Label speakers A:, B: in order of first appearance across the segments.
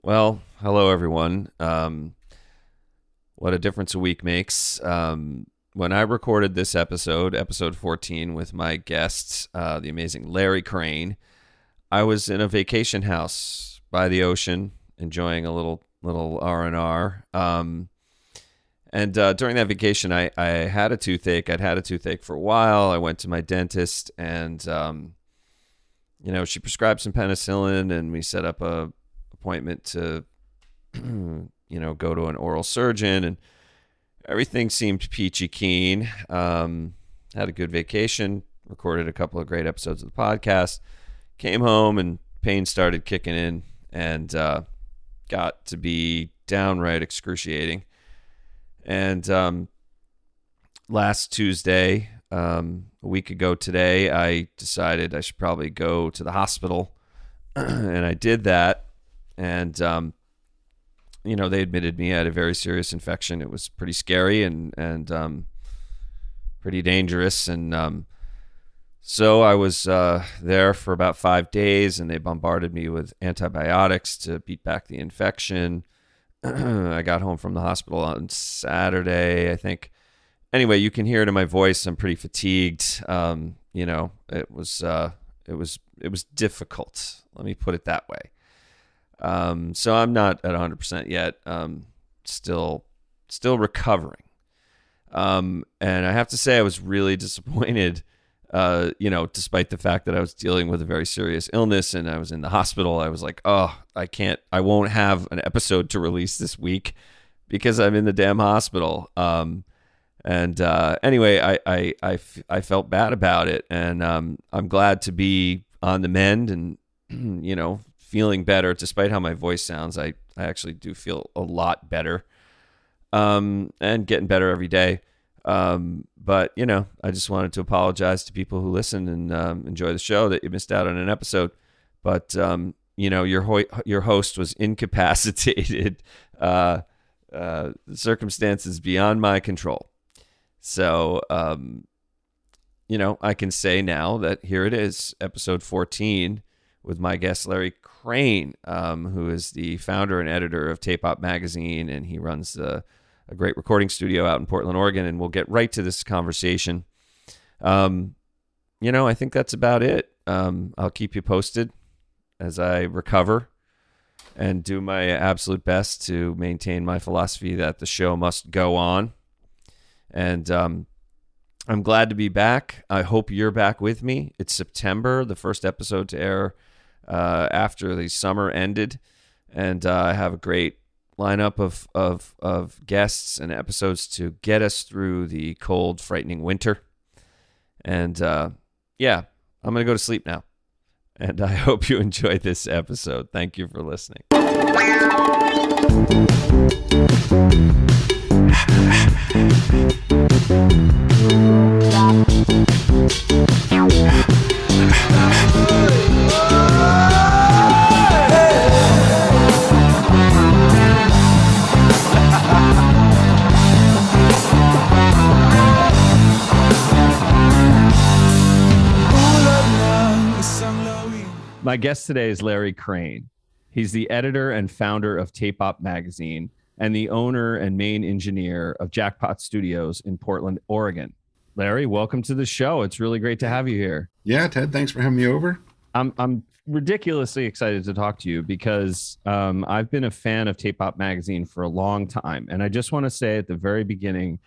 A: Well, hello everyone. Um, what a difference a week makes. Um, when I recorded this episode, episode 14, with my guest, uh, the amazing Larry Crane, I was in a vacation house by the ocean, enjoying a little little R and R. Um, and uh, during that vacation, I, I had a toothache. I'd had a toothache for a while. I went to my dentist, and um, you know, she prescribed some penicillin, and we set up a appointment to, you know, go to an oral surgeon, and everything seemed peachy keen. Um, had a good vacation. Recorded a couple of great episodes of the podcast. Came home, and pain started kicking in, and uh, got to be downright excruciating. And um, last Tuesday, um, a week ago today, I decided I should probably go to the hospital, and I did that. And um, you know, they admitted me I had a very serious infection. It was pretty scary and and um, pretty dangerous. And um, so I was uh, there for about five days, and they bombarded me with antibiotics to beat back the infection. I got home from the hospital on Saturday, I think. Anyway, you can hear it in my voice. I'm pretty fatigued. Um, you know, it was uh, it was it was difficult. Let me put it that way. Um, so I'm not at 100% yet. Um, still still recovering. Um, and I have to say, I was really disappointed. Uh, you know, despite the fact that I was dealing with a very serious illness and I was in the hospital, I was like, oh, I can't, I won't have an episode to release this week because I'm in the damn hospital. Um, and uh, anyway, I, I, I, f- I felt bad about it, and um, I'm glad to be on the mend and you know feeling better. Despite how my voice sounds, I, I actually do feel a lot better, um, and getting better every day. Um, but you know, I just wanted to apologize to people who listen and um, enjoy the show that you missed out on an episode. But um, you know, your ho- your host was incapacitated. Uh, uh, circumstances beyond my control. So, um, you know, I can say now that here it is, episode 14, with my guest Larry Crane, um, who is the founder and editor of Tape Op Magazine, and he runs a, a great recording studio out in Portland, Oregon. And we'll get right to this conversation. Um, you know, I think that's about it. Um, I'll keep you posted as I recover and do my absolute best to maintain my philosophy that the show must go on. And um, I'm glad to be back. I hope you're back with me. It's September, the first episode to air uh, after the summer ended, and uh, I have a great lineup of, of of guests and episodes to get us through the cold, frightening winter. And uh, yeah, I'm gonna go to sleep now. And I hope you enjoyed this episode. Thank you for listening. My guest today is Larry Crane. He's the editor and founder of Tape Op Magazine and the owner and main engineer of Jackpot Studios in Portland, Oregon. Larry, welcome to the show. It's really great to have you here.
B: Yeah, Ted, thanks for having me over.
A: I'm I'm ridiculously excited to talk to you because um, I've been a fan of Tape Op Magazine for a long time, and I just want to say at the very beginning,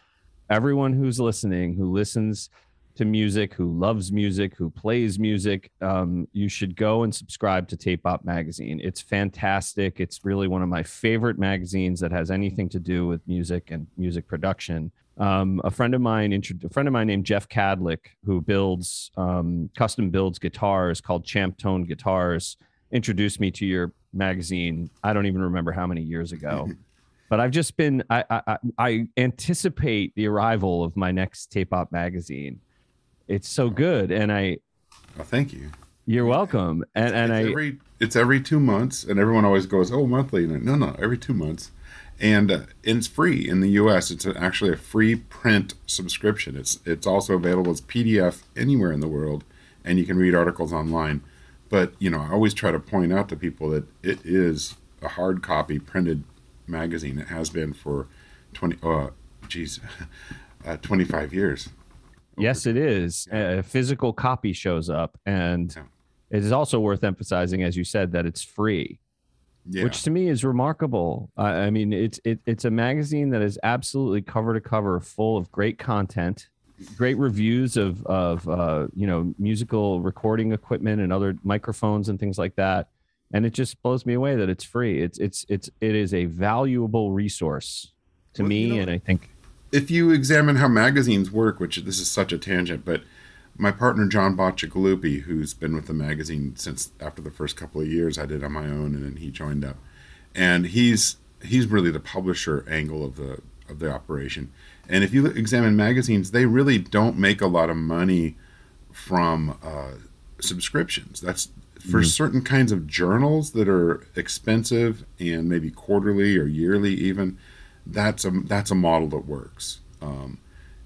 A: everyone who's listening, who listens to music, who loves music, who plays music, um, you should go and subscribe to Tape Op Magazine. It's fantastic. It's really one of my favorite magazines that has anything to do with music and music production. Um, a friend of mine, a friend of mine named Jeff Cadlick, who builds um, custom builds guitars called Champ Tone Guitars, introduced me to your magazine. I don't even remember how many years ago. but I've just been I, I, I anticipate the arrival of my next Tape Op magazine it's so good, and I.
B: Oh, thank you.
A: You're welcome. And
B: it's,
A: and
B: it's
A: I.
B: Every, it's every two months, and everyone always goes, "Oh, monthly." No, no, every two months, and, uh, and it's free in the U.S. It's a, actually a free print subscription. It's it's also available as PDF anywhere in the world, and you can read articles online. But you know, I always try to point out to people that it is a hard copy printed magazine. It has been for twenty. Uh, geez, uh, twenty five years.
A: Yes, it is. A physical copy shows up, and yeah. it is also worth emphasizing, as you said, that it's free. Yeah. Which to me is remarkable. I mean, it's it, it's a magazine that is absolutely cover to cover, full of great content, great reviews of of uh, you know musical recording equipment and other microphones and things like that. And it just blows me away that it's free. It's it's it's it is a valuable resource to well, me, you know, and I think
B: if you examine how magazines work, which this is such a tangent, but my partner John Baccigaluppi, who's been with the magazine since after the first couple of years, I did on my own, and then he joined up, and he's he's really the publisher angle of the of the operation. And if you examine magazines, they really don't make a lot of money from uh, subscriptions. That's for mm. certain kinds of journals that are expensive and maybe quarterly or yearly even that's a that's a model that works. Um,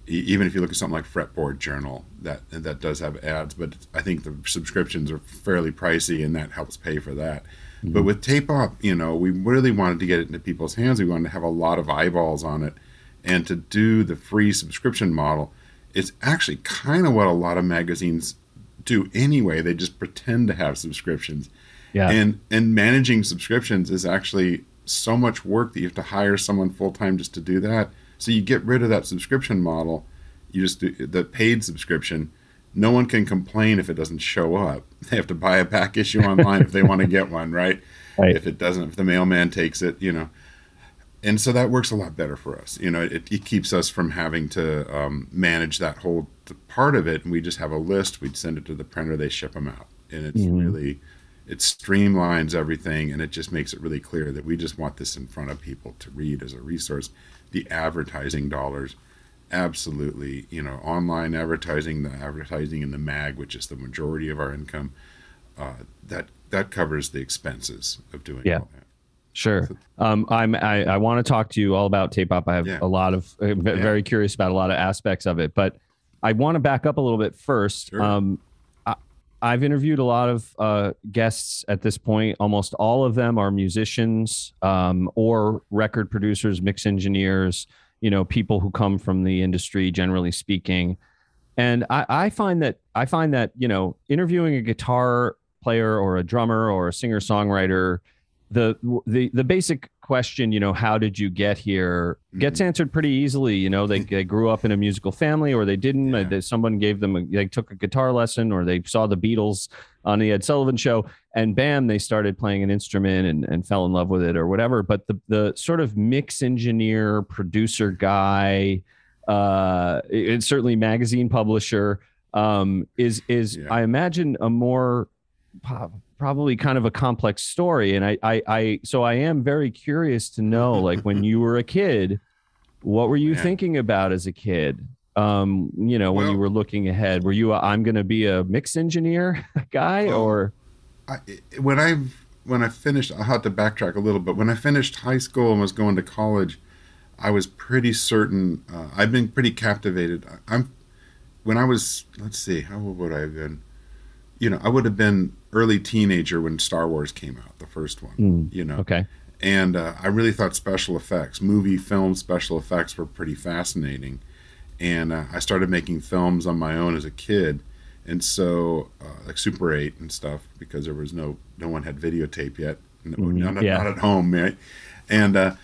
B: even if you look at something like Fretboard Journal, that that does have ads, but I think the subscriptions are fairly pricey, and that helps pay for that. Mm-hmm. But with Tape Op, you know, we really wanted to get it into people's hands. We wanted to have a lot of eyeballs on it, and to do the free subscription model, it's actually kind of what a lot of magazines do anyway. They just pretend to have subscriptions. Yeah. And and managing subscriptions is actually so much work that you have to hire someone full time just to do that. So you get rid of that subscription model. You just do the paid subscription. No one can complain if it doesn't show up. They have to buy a back issue online if they want to get one, right? right? If it doesn't, if the mailman takes it, you know. And so that works a lot better for us. You know, it, it keeps us from having to um, manage that whole part of it. And we just have a list. We'd send it to the printer. They ship them out, and it's mm-hmm. really it streamlines everything and it just makes it really clear that we just want this in front of people to read as a resource the advertising dollars absolutely you know online advertising the advertising in the mag which is the majority of our income uh, that that covers the expenses of doing
A: yeah. all that Sure. Um, I'm. I, I want to talk to you all about tape op. I have yeah. a lot of uh, very yeah. curious about a lot of aspects of it, but I want to back up a little bit first. Sure. Um, I've interviewed a lot of uh, guests at this point. Almost all of them are musicians um, or record producers, mix engineers. You know, people who come from the industry, generally speaking. And I, I find that I find that you know, interviewing a guitar player or a drummer or a singer songwriter, the the the basic question, you know, how did you get here, gets mm-hmm. answered pretty easily. You know, they, they grew up in a musical family, or they didn't. Yeah. They, someone gave them, a, they took a guitar lesson, or they saw the Beatles on the Ed Sullivan Show, and bam, they started playing an instrument and, and fell in love with it, or whatever. But the the sort of mix engineer, producer guy, uh, and certainly magazine publisher, um, is is yeah. I imagine a more probably kind of a complex story. And I, I i so i am very curious to know like when you were a kid what were you Man. thinking about as a kid? Um you know when well, you were looking ahead were you i am going to be a mix engineer guy well, or?
B: I, when i when i finished i had to backtrack a little but when i finished high school and was going to college i was pretty certain uh, i've been pretty captivated. I'm when i was let's see how old would i have been? You know, I would have been early teenager when Star Wars came out, the first one. Mm, you know,
A: okay.
B: And uh, I really thought special effects, movie, film special effects, were pretty fascinating. And uh, I started making films on my own as a kid, and so uh, like Super Eight and stuff, because there was no no one had videotape yet, no, mm, not, yeah. not, at home, right? And uh,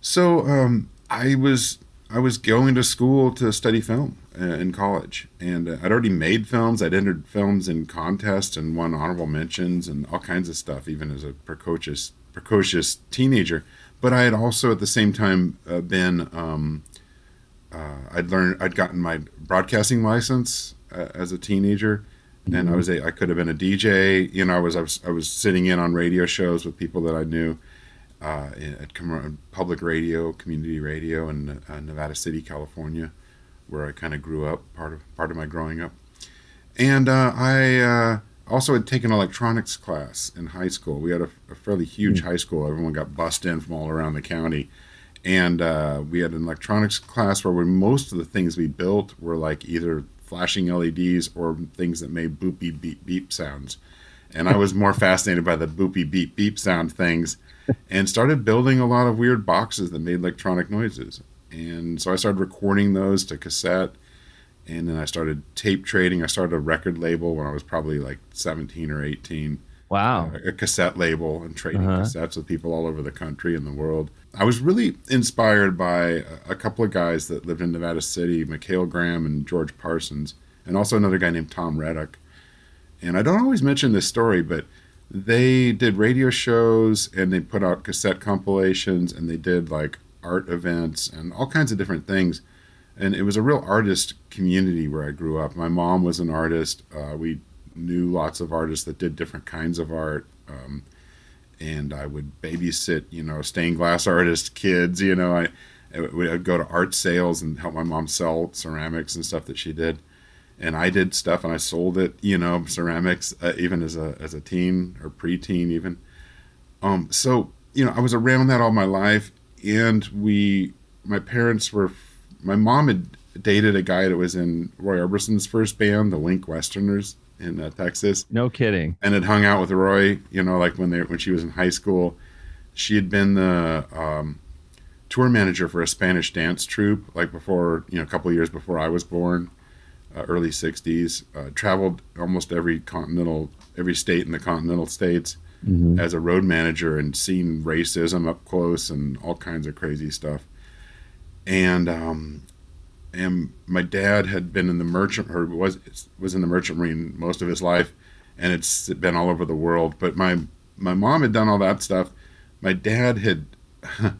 B: so um, I was I was going to school to study film uh, in college, and uh, I'd already made films. I'd entered films in contests and won honorable mentions and all kinds of stuff, even as a precocious precocious teenager. But I had also, at the same time, uh, been um, uh, I'd learned I'd gotten my broadcasting license uh, as a teenager, mm-hmm. and I was a, I could have been a DJ. You know, I was I was I was sitting in on radio shows with people that I knew uh, at com- public radio, community radio in uh, Nevada City, California, where I kind of grew up, part of part of my growing up. And uh, I uh, also had taken electronics class in high school. We had a, a fairly huge mm high school. Everyone got bussed in from all around the county. And uh, we had an electronics class where we, most of the things we built were like either flashing LEDs or things that made boop beep beep beep sounds and I was more fascinated by the boopy beep beep sound things, and started building a lot of weird boxes that made electronic noises. And so I started recording those to cassette, and then I started tape trading. I started a record label when I was probably like 17 or 18.
A: Wow.
B: A, a cassette label and trading uh-huh. cassettes with people all over the country and the world. I was really inspired by a, couple of guys that lived in Nevada City, Mikhail Graham and George Parsons, and also another guy named Tom Reddock. And I don't always mention this story, but they did radio shows and they put out cassette compilations and they did like art events and all kinds of different things and it was a real artist community where I grew up. My mom was an artist. Uh, we knew lots of artists that did different kinds of art. Um, and I would babysit, you know, stained glass artist kids. You know, I, I would go to art sales and help my mom sell ceramics and stuff that she did. And I did stuff and I sold it, you know, ceramics, uh, even as a as a teen or preteen, even. Um, so you know, I was around that all my life, and we, my parents were my mom had dated a guy that was in Roy Orbison's first band, the Wink Westerners in uh, Texas.
A: No kidding.
B: And had hung out with Roy, you know, like when they when she was in high school. She had been the um, tour manager for a Spanish dance troupe, like before, you know, a couple years before I was born, uh, early '60s. Uh, traveled almost every continental, every state in the continental states mm-hmm. as a road manager and seen racism up close and all kinds of crazy stuff and um, and my dad had been in the merchant or was was in the merchant marine most of his life, and it's been all over the world. But my my mom had done all that stuff. My dad had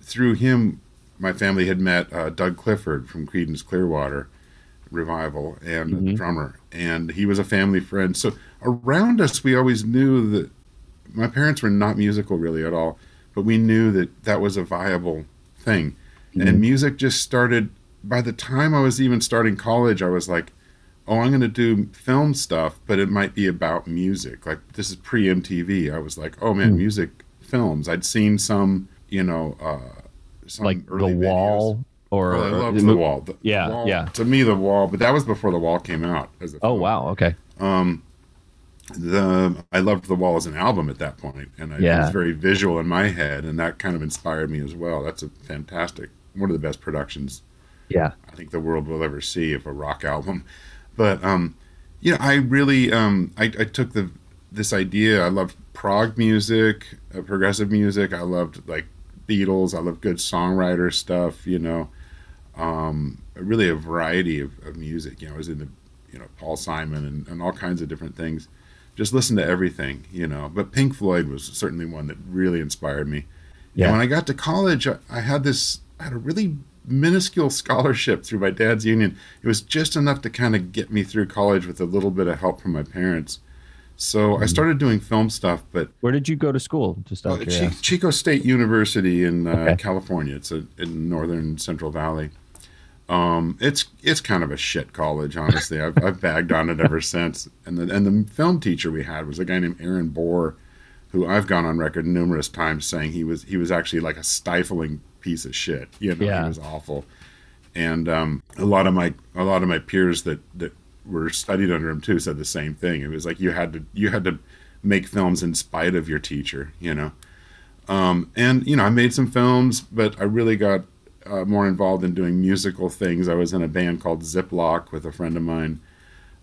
B: through him, my family had met uh, Doug Clifford from Creedence Clearwater Revival and mm-hmm. drummer, and he was a family friend. So around us, we always knew that my parents were not musical really at all, but we knew that that was a viable thing Mm-hmm. And music just started by the time I was even starting college, I was like, oh, I'm going to do film stuff, but it might be about music. Like this is pre MTV. I was like, oh man, mm. music films. I'd seen some, you know, uh, some
A: like The Wall
B: videos.
A: Or
B: oh, I loved The, the Wall. The,
A: yeah,
B: wall,
A: yeah.
B: To me, The Wall, but that was before The Wall came out. As a
A: oh wow, okay.
B: Um, the I loved The Wall as an album at that point, and I, yeah. it was very visual in my head, and that kind of inspired me as well. That's a fantastic one of the best productions.
A: Yeah,
B: I think the world will ever see of a rock album. But um, you know, I really um, I, I took the this idea. I loved prog music, uh, progressive music. I loved like Beatles. I loved good songwriter stuff. You know, um, really a variety of, of music. You know, I was in the, you know Paul Simon and, and all kinds of different things. Just listen to everything, you know. But Pink Floyd was certainly one that really inspired me. Yeah. And when I got to college, I, I had this I had a really minuscule scholarship through my dad's union. It was just enough to kind of get me through college with a little bit of help from my parents. So mm-hmm. I started doing film stuff. But
A: where did you go to school? Just out
B: Chico State University in uh, okay. California. It's a, in northern Central Valley. Um, it's it's kind of a shit college, honestly. I've, I've bagged on it ever since. And the and the film teacher we had was a guy named Aaron Bohr, who I've gone on record numerous times saying he was he was actually like a stifling piece of shit. You know, yeah. he was awful. And um, a lot of my a lot of my peers that that were studied under him too said the same thing. It was like you had to you had to make films in spite of your teacher. You know, um, and you know I made some films, but I really got uh, more involved in doing musical things. I was in a band called Ziploc with a friend of mine,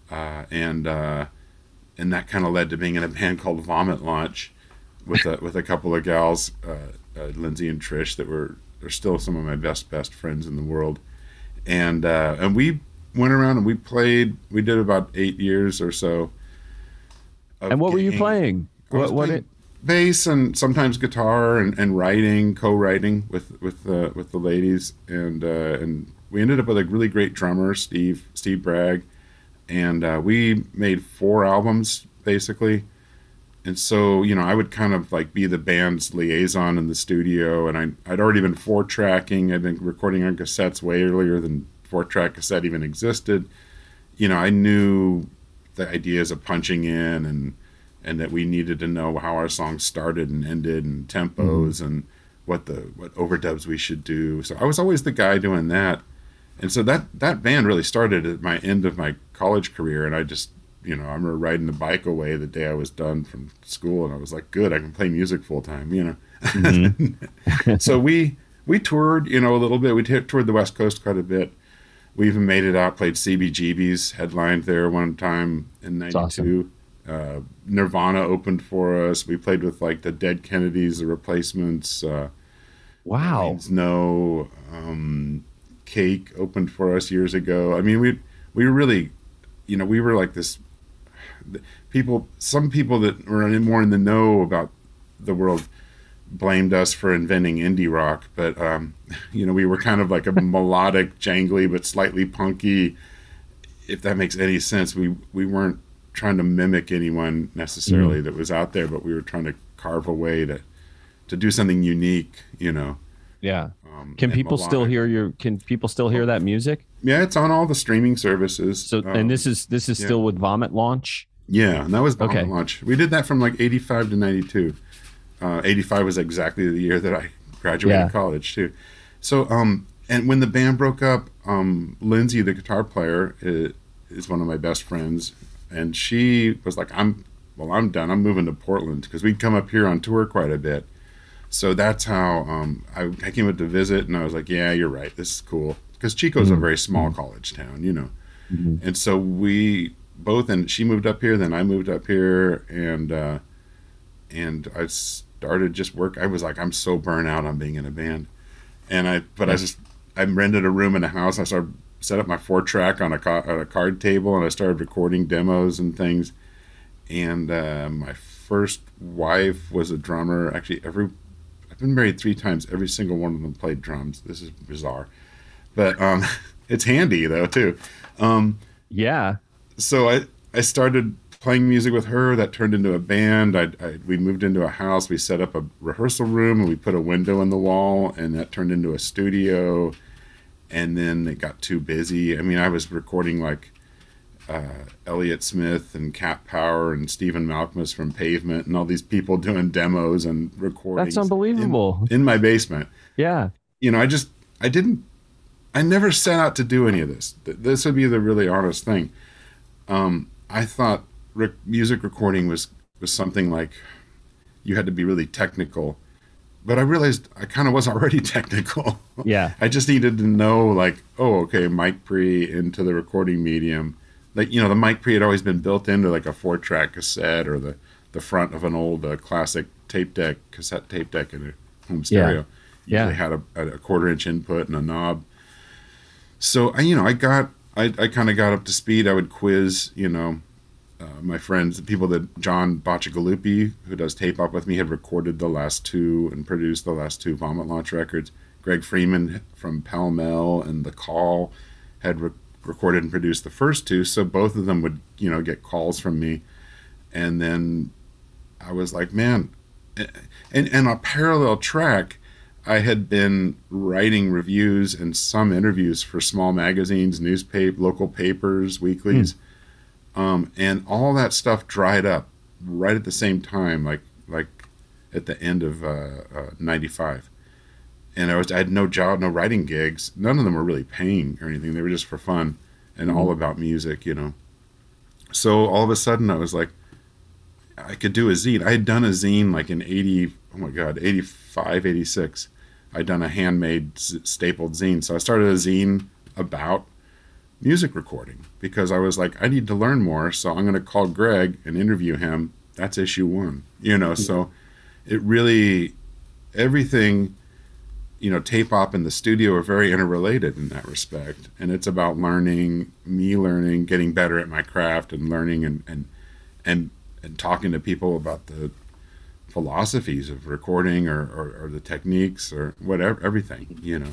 B: uh, and uh, and that kind of led to being in a band called Vomit Launch with a with a couple of gals, uh, uh, Lindsay and Trish, that were they're still some of my best best friends in the world, and uh, and we went around and we played. We did about eight years or so.
A: And what were you playing?
B: What what it? Bass and sometimes guitar and, and writing, co-writing with with uh, with the ladies, and uh, and we ended up with a really great drummer, Steve Steve Bragg, and uh, we made four albums basically. And so you know i would kind of like be the band's liaison in the studio. And I, i'd already been four tracking i'd been recording on cassettes way earlier than four track cassette even existed. You know i knew the ideas of punching in and and that we needed to know how our songs started and ended and tempos mm-hmm. and what the what overdubs we should do so i was always the guy doing that and so that that band really started at my end of my college career and i just you know, I remember riding the bike away the day I was done from school, and I was like, good, I can play music full time, you know. Mm-hmm. so we we toured, you know, a little bit. We toured the West Coast quite a bit. We even made it out, played CBGB's, headlined there one time in '92. Awesome. Uh, Nirvana opened for us. We played with like the Dead Kennedys, the Replacements. Uh,
A: wow.
B: No, um, Cake opened for us years ago. I mean, we we were really, you know, we were like this. People, some people that were more in the know about the world blamed us for inventing indie rock, but um, you know, we were kind of like a melodic, jangly, but slightly punky. If that makes any sense, we we weren't trying to mimic anyone necessarily mm. that was out there, but we were trying to carve a way to to do something unique, you know.
A: Yeah. Um, can people melodic. still hear your? Can people still hear that music?
B: Yeah, it's on all the streaming services.
A: So, um, and this is this is yeah. still with Vomit Launch.
B: Yeah, and that was Vomit okay. Launch. We did that from like eighty five to ninety two. Uh, eighty five was exactly the year that I graduated yeah. college too. So, um, and when the band broke up, um, Lindsay, the guitar player, is, is one of my best friends, and she was like, "I'm well, I'm done. I'm moving to Portland because we'd come up here on tour quite a bit." So that's how um, I, I, came up to visit, and I was like, "Yeah, you're right. This is cool." Because Chico's mm-hmm. a very small mm-hmm. college town, you know, mm-hmm. and so we both and she moved up here, then I moved up here, and uh, and I started just work. I was like, I'm so burnt out on being in a band, and I but. I just I rented a room in a house. I started set up my four track on a, on a card table and I started recording demos and things. And uh, my first wife was a drummer. Actually, every I've been married three times. Every single one of them played drums. This is bizarre, but um, it's handy though too. Um,
A: yeah.
B: So I I started playing music with her. That turned into a band. I, I, we moved into a house. We set up a rehearsal room and we put a window in the wall, and that turned into a studio and then it got too busy. I mean, I was recording like uh, Elliott Smith and Cat Power and Stephen Malkmus from Pavement and all these people doing demos and recording.
A: That's unbelievable.
B: In, in, my basement.
A: Yeah.
B: You know, I just, I didn't, I never set out to do any of this. This would be the really honest thing. Um, I thought rec- music recording was, was something like you had to be really technical but I realized I kind of was already technical.
A: Yeah.
B: I just needed to know, like, oh, okay, mic pre into the recording medium. Like, you know, the mic pre had always been built into like a four track cassette or the, the front of an old uh, classic tape deck, cassette tape deck in a home stereo.
A: Yeah.
B: Usually yeah. had a, a quarter inch input and a knob. So, I, you know, I got, I, I kind of got up to speed. I would quiz, you know, uh, my friends, the people that John Baccigaluppi, who does Tape Op with me, had recorded the last two and produced the last two Vomit Launch records. Greg Freeman from Pell Mell and The Call had re- recorded and produced the first two, so both of them would, you know, get calls from me. And then I was like, man, and, and a parallel track, I had been writing reviews and some interviews for small magazines, newspaper, local papers, weeklies. Hmm um, and all that stuff dried up right at the same time, like like at the end of '95. Uh, uh, and I was I had no job, no writing gigs. None of them were really paying or anything. They were just for fun and mm-hmm. all about music, you know. So all of a sudden, I was like, I could do a zine. I had done a zine like in 80, oh my God, 85, 86. I'd done a handmade stapled zine. So I started a zine about music recording because I was like, I need to learn more. So I'm going to call Greg and interview him. That's issue one, you know. So it really, everything, you know, tape op and the studio are very interrelated in that respect. And it's about learning, me learning, getting better at my craft and learning and, and, and, and talking to people about the philosophies of recording or, or, or the techniques or whatever, everything, you know.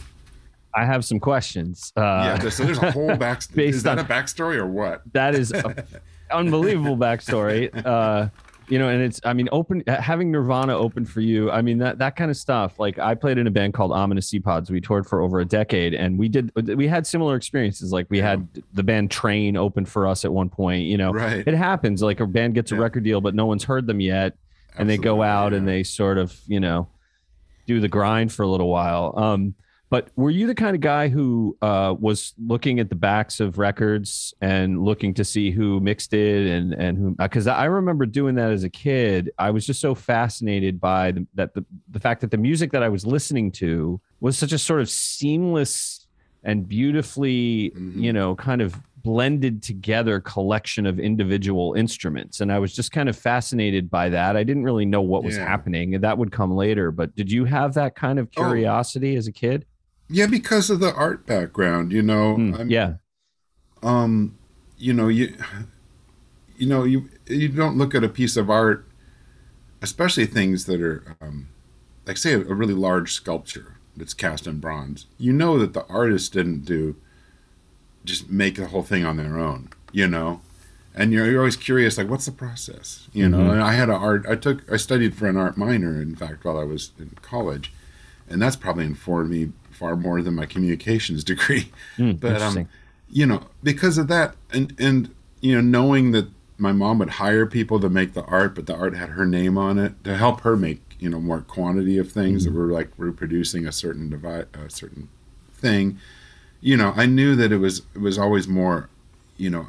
A: I have some questions.
B: Uh, yeah, so there's a whole backstory. is that on, a backstory or what?
A: That is unbelievable backstory. Uh, you know, and it's I mean, open having Nirvana open for you. I mean that that kind of stuff. Like I played in a band called Ominous Pods. We toured for over a decade, and we did we had similar experiences. Like we had the band Train open for us at one point. You know,
B: right.
A: it happens. Like a band gets a record deal, but no one's heard them yet, Absolutely, and they go out yeah. and they sort of you know do the grind for a little while. Um, But were you the kind of guy who uh, was looking at the backs of records and looking to see who mixed it and and who? Because I remember doing that as a kid. I was just so fascinated by the, that the the fact that the music that I was listening to was such a sort of seamless and beautifully, mm-hmm. you know, kind of blended together collection of individual instruments and i was just kind of fascinated by that i didn't really know what was yeah. happening and that would come later but did you have that kind of oh. curiosity oh. as a kid
B: yeah, because of the art background, you know.
A: Mm, yeah.
B: Um, you know, you you know, you you don't look at a piece of art, especially things that are um, like say a, a really large sculpture that's cast in bronze. You know that the artist didn't do just make the whole thing on their own, you know. And you're, you're always curious, like, what's the process, you mm-hmm. know? And I had an art. I took. I studied for an art minor, in fact, while I was in college, and that's probably informed me far more than my communications degree. Mm, but um, you know, because of that, and and you know, knowing that my mom would hire people to make the art, but the art had her name on it to help her make you know more quantity of things mm-hmm. that were like reproducing a certain device, a certain thing. You know, I knew that it was it was always more, you know.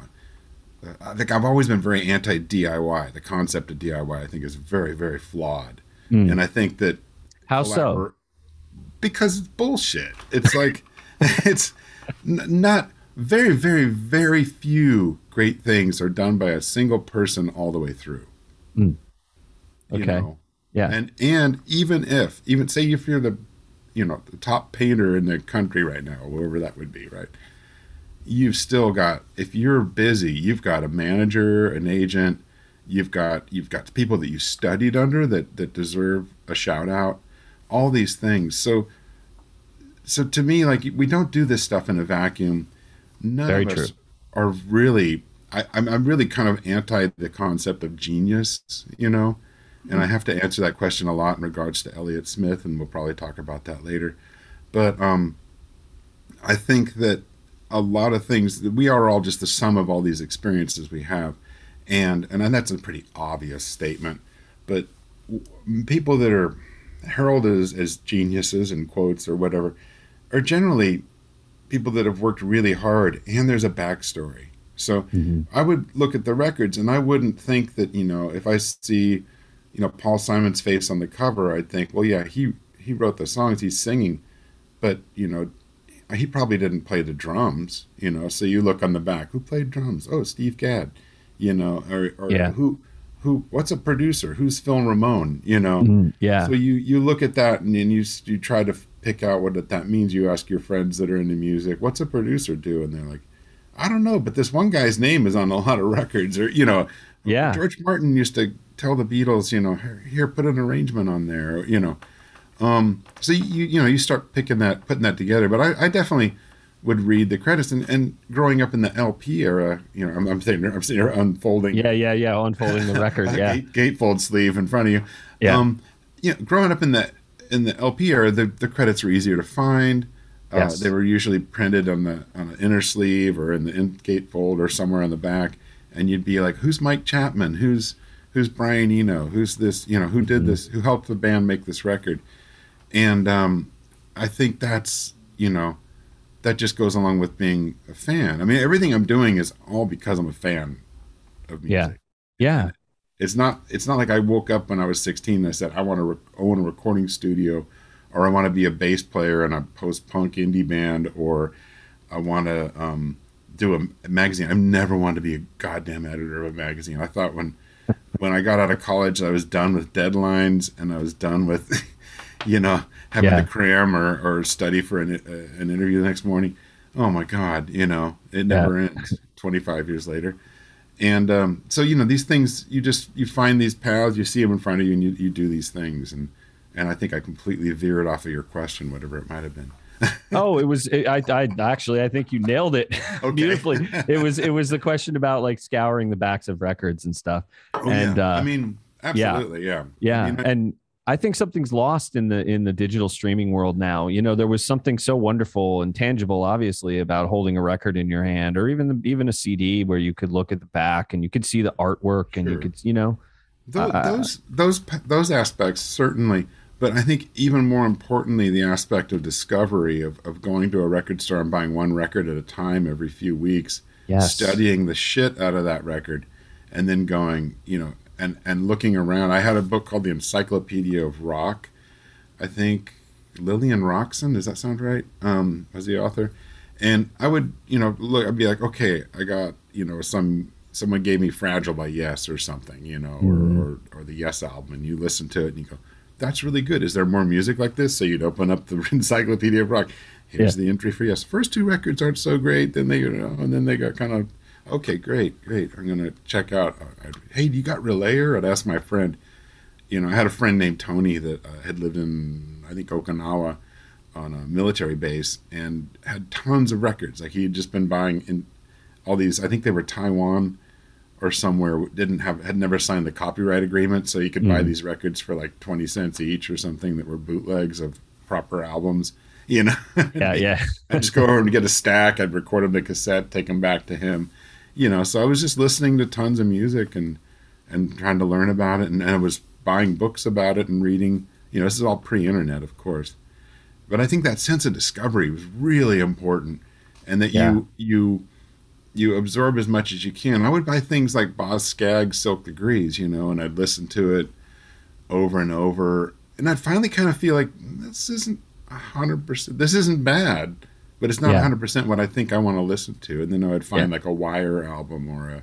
B: Uh, I think I've always been very anti DIY. The concept of DIY, I think, is very, very flawed, mm. and I think that
A: how so?
B: Because it's bullshit. It's like it's n- not very, very, very few great things are done by a single person all the way through.
A: Mm. Okay. You know? Yeah.
B: And and even if even say if you're the you know the top painter in the country right now, whoever that would be, right? You've still got if you're busy, you've got a manager, an agent, you've got you've got people that you studied under that that deserve a shout out all these things. So, so to me, like we don't do this stuff in a vacuum. None Very of us are really. I, I'm I'm really kind of anti the concept of genius, you know, and I have to answer that question a lot in regards to Elliott Smith, and we'll probably talk about that later. But um, I think that a lot of things we are all just the sum of all these experiences we have, and and that's a pretty obvious statement, but people that are heralded as, as geniuses and quotes or whatever are generally people that have worked really hard and there's a backstory. So mm-hmm. I would look at the records and I wouldn't think that, you know, if I see, you know, Paul Simon's face on the cover, I'd think, well, yeah, he, he wrote the songs, he's singing, but, you know, he probably didn't play the drums, you know. So you look on the back, who played drums? Oh, Steve Gadd, you know, or, or yeah. who who what's a producer? Who's phil ramone you know?
A: Mm, yeah.
B: So you you look at that and, and you you try to pick out what that means. You ask your friends that are into music what's a producer do? And they're like i don't know but this one guy's name is on a lot of records or you know.
A: Yeah.
B: George martin used to tell the beatles you know here put an arrangement on there you know. Um so you you know you start picking that putting that together. But i, I definitely would read the credits and, and growing up in the LP era, you know, I'm, I'm saying I'm sitting here unfolding.
A: Yeah, yeah, yeah, unfolding the record. Yeah,
B: gate, gatefold sleeve in front of you.
A: Yeah. Um,
B: you know, growing up in the in the LP era, the, the credits were easier to find. Uh, yes. They were usually printed on the on an inner sleeve or in the in gatefold or somewhere on the back, and you'd be like, "Who's Mike Chapman? Who's who's Brian Eno? Who's this? You know, who did mm-hmm. this? Who helped the band make this record?" And um, I think that's you know that just goes along with being a fan. I mean, everything I'm doing is all because I'm a fan of
A: music. Yeah. Yeah.
B: It's not it's not like I woke up when I was 16 and I said I want to own a recording studio or I want to be a bass player in a post-punk indie band or I want to um, do a magazine. I've never wanted to be a goddamn editor of a magazine. I thought when when I got out of college I was done with deadlines and I was done with you know having yeah. to cram or, or study for an, uh, an interview the next morning. Oh my God, you know, it never yeah. ends 25 years later. And um, so, you know, these things, you just, you find these paths, you see them in front of you and you, you do these things. And, and I think I completely veered off of your question, whatever it might have been.
A: oh, it was. It, I, I actually, I think you nailed it okay. beautifully. It was, it was the question about like scouring the backs of records and stuff. Oh, and
B: yeah. Uh, I mean, absolutely,
A: yeah,
B: yeah.
A: yeah. I mean, and I think something's lost in the in the digital streaming world now. You know, there was something so wonderful and tangible, obviously, about holding a record in your hand, or even the, even a CD where you could look at the back and you could see the artwork and sure. you could, you know,
B: those, uh, those those those aspects certainly. but I think even more importantly, the aspect of discovery of, of going to a record store and buying one record at a time every few weeks,
A: Yes.
B: studying the shit out of that record, and then going, you know, and and looking around. I had a book called the Encyclopedia of Rock. I think Lillian Roxon, does that sound right? Um, was the author, and I would, you know, look. I'd be like, okay, I got, you know, some someone gave me Fragile by Yes or something, you know,
A: Mhm.
B: or, or or the Yes album, and you listen to it and you go, that's really good. Is there more music like this? So you'd open up the Encyclopedia of Rock. Here's the entry for Yes. First two records aren't so great. Then they, you know, and then they got kind of, okay, great, great. I'm gonna check out. uh, I'd, hey, do you got Relayer? I'd ask my friend. You know, I had a friend named Tony that uh, had lived in I think Okinawa on a military base and had tons of records. Like he had just been buying in all these. I think they were Taiwan or somewhere. Didn't have had never signed the copyright agreement, so you could buy
A: Mhm.
B: these records for like twenty cents each or something that were bootlegs of proper albums. You know,
A: Yeah, yeah.
B: I'd just go over and get a stack. I'd record them to cassette, take them back to him. You know, so I was just listening to tons of music and and trying to learn about it, and, and I was buying books about it and reading. You know, this is all pre-internet, of course, but I think that sense of discovery was really important, and that
A: Yeah.
B: you you you absorb as much as you can. I would buy things like Boz Scaggs' Silk Degrees, you know, and I'd listen to it over and over, and I'd finally kind of feel like this isn't hundred percent. This isn't bad, but it's not
A: Yeah.
B: hundred percent what I think I want to listen to. And then I would find
A: Yeah.
B: like a Wire album or a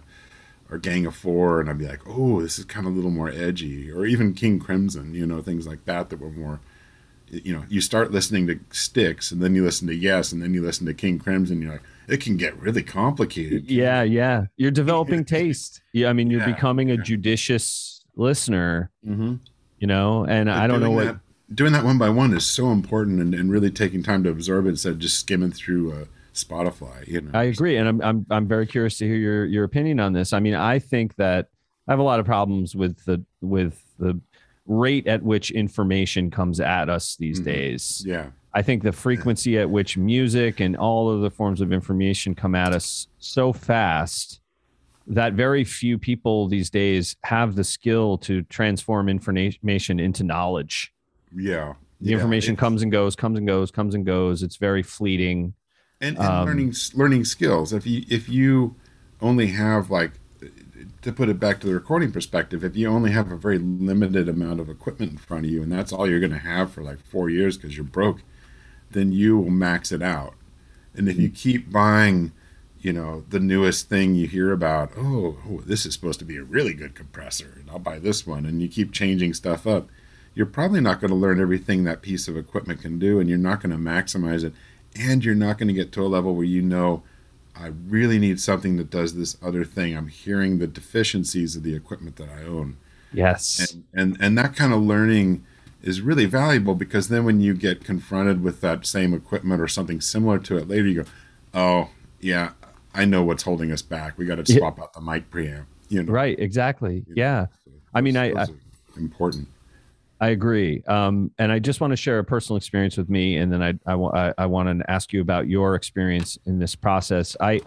B: or Gang of Four, and I'd be like, oh, this is kind of a little more edgy, or even King Crimson, you know, things like that that were more. You know, you start listening to Styx, and then you listen to Yes, and then you listen to King Crimson. You're like, it can get really complicated.
A: Yeah, yeah. You're developing taste. Yeah, I mean, you're
B: Yeah,
A: becoming a judicious listener,
B: Mm-hmm.
A: you know, and I don't know what.
B: that, doing that one by one is so important, and, and really taking time to absorb it instead of just skimming through uh, Spotify. You know,
A: I agree, and I'm I'm I'm very curious to hear your your opinion on this. I mean, I think that I have a lot of problems with the with the rate at which information comes at us these
B: Mhm.
A: days.
B: Yeah,
A: I think the frequency at which music and all of the forms of information come at us so fast that very few people these days have the skill to transform information into knowledge.
B: Yeah.
A: The
B: yeah.
A: information comes and goes, comes and goes, comes and goes. It's very fleeting.
B: and, and
A: um,
B: learning learning skills. If you if you only have like to put it back to the recording perspective, if you only have a very limited amount of equipment in front of you, and that's all you're going to have for like four years because you're broke, then you will max it out. And if you keep buying, you know, the newest thing you hear about, oh, oh, this is supposed to be a really good compressor, and I'll buy this one, and you keep changing stuff up, you're probably not going to learn everything that piece of equipment can do, and you're not going to maximize it, and you're not going to get to a level where you know, I really need something that does this other thing. I'm hearing the deficiencies of the equipment that I own
A: Yes.
B: and and and that kind of learning is really valuable because then when you get confronted with that same equipment or something similar to it later you go oh yeah i know what's holding us back we got to
A: Yeah.
B: swap out the mic preamp you know
A: Right, exactly.
B: you know,
A: Yeah.
B: so
A: I mean, I-
B: important
A: I agree. Um, and I just want to share a personal experience with me, and then I I, I, I want to ask you about your experience in this process. I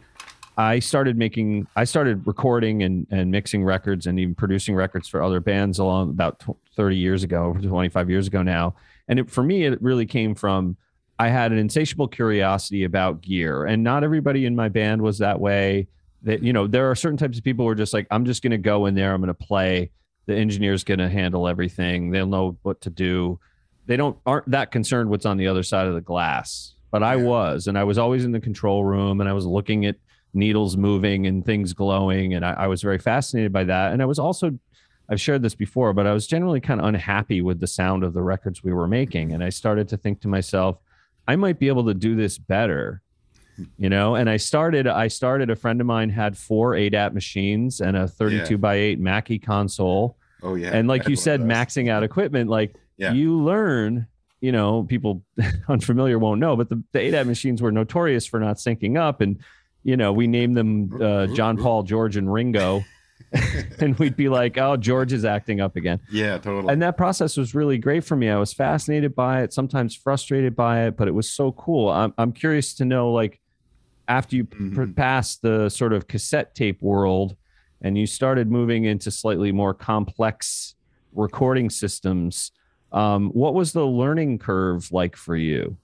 A: I started making, I started recording and and mixing records and even producing records for other bands along about tw- thirty years ago, twenty five years ago now. And it, for me, it really came from I had an insatiable curiosity about gear, and not everybody in my band was that way. That you know, there are certain types of people who are just like, I'm just going to go in there, I'm going to play the engineer's going to handle everything. They'll know what to do. They don't aren't that concerned what's on the other side of the glass. But i
B: Yeah.
A: was and i was always in the control room and i was looking at needles moving and things glowing and I, I was very fascinated by that. And i was also i've shared this before but i was generally kind of unhappy with the sound of the records we were making. And i started to think to myself i might be able to do this better you know? And i started i started a friend of mine had four adat machines and a 32 by 8 mackie console
B: oh yeah.
A: And like you said maxing out equipment like
B: Yeah.
A: you learn you know people unfamiliar won't know but the, the adat machines were notorious for not syncing up. And you know we named them uh, john paul george and ringo. And we'd be like oh george is acting up again.
B: Yeah totally.
A: And that process was really great for me. I was fascinated by it sometimes frustrated by it but it was so cool. I'm, I'm curious to know like after you p-
B: Mhm.
A: passed the sort of cassette tape world and you started moving into slightly more complex recording systems Um, what was the learning curve like for you?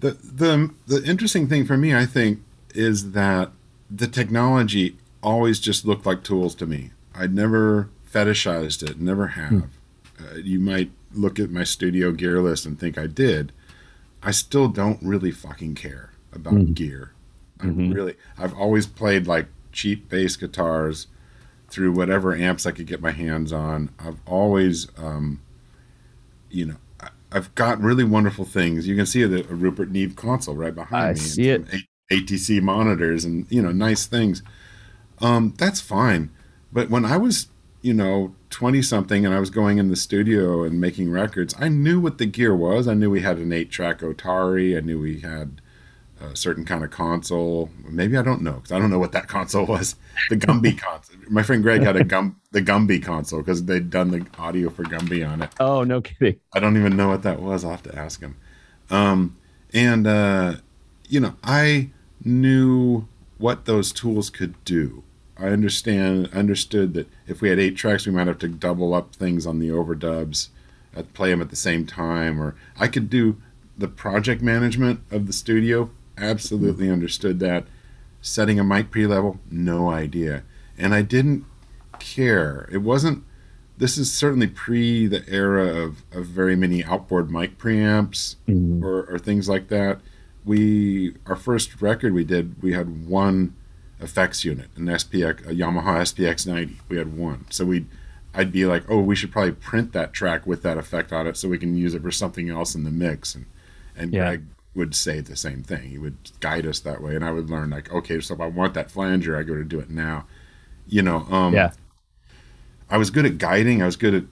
B: The the the interesting thing for me, I think, is that the technology always just looked like tools to me. I never fetishized it, never have. Hmm. Uh, you might look at my studio gear list and think I did. I still don't really fucking care about mm. gear. I mm-hmm. really, I've always played like cheap bass guitars through whatever amps I could get my hands on. I've always, um, you know, I, have got really wonderful things. You can see the Rupert Neve console right behind
A: I
B: me.
A: see it.
B: ATC monitors and you know nice things. Um, that's fine. But when I was you know 20 something and I was going in the studio and making records, I knew what the gear was. I knew we had an eight track Otari. I knew we had a certain kind of console. Maybe I don't know because I don't know what that console was. The Gumby console. My friend Greg had a Gum the Gumby console because they'd done the audio for Gumby on it.
A: Oh, no kidding.
B: I don't even know what that was. I'll have to ask him. Um, and uh, you know, I knew what those tools could do. I understand understood that if we had eight tracks, we might have to double up things on the overdubs, play them at the same time, or I could do the project management of the studio. Absolutely understood that. Setting a mic pre-level, no idea, and I didn't care. It wasn't. This is certainly pre the era of, of very many outboard mic preamps mm-hmm. or, or things like that we our first record we did we had one effects unit an SPX a Yamaha SPX 90 we had one so we I'd be like oh we should probably print that track with that effect on it so we can use it for something else in the mix and and yeah. Greg would say the same thing he would guide us that way and I would learn like okay so if I want that flanger I go to do it now you know um
A: yeah
B: I was good at guiding I was good at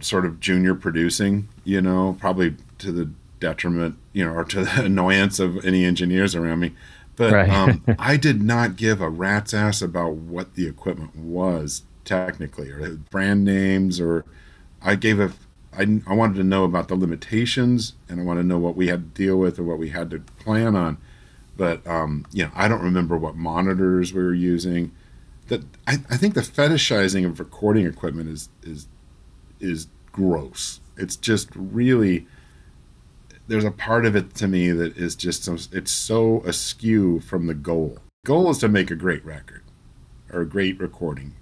B: sort of junior producing you know probably to the detriment, you know, or to the annoyance of any engineers around me. But right. um, I did not give a rat's ass about what the equipment was technically, or brand names, or I gave a. I, I wanted to know about the limitations, and I wanted to know what we had to deal with or what we had to plan on. But um, you know, I don't remember what monitors we were using. That I, I think the fetishizing of recording equipment is is is gross. It's just really there's a part of it to me that is just so, it's so askew from the goal. Goal is to make a great record or a great recording.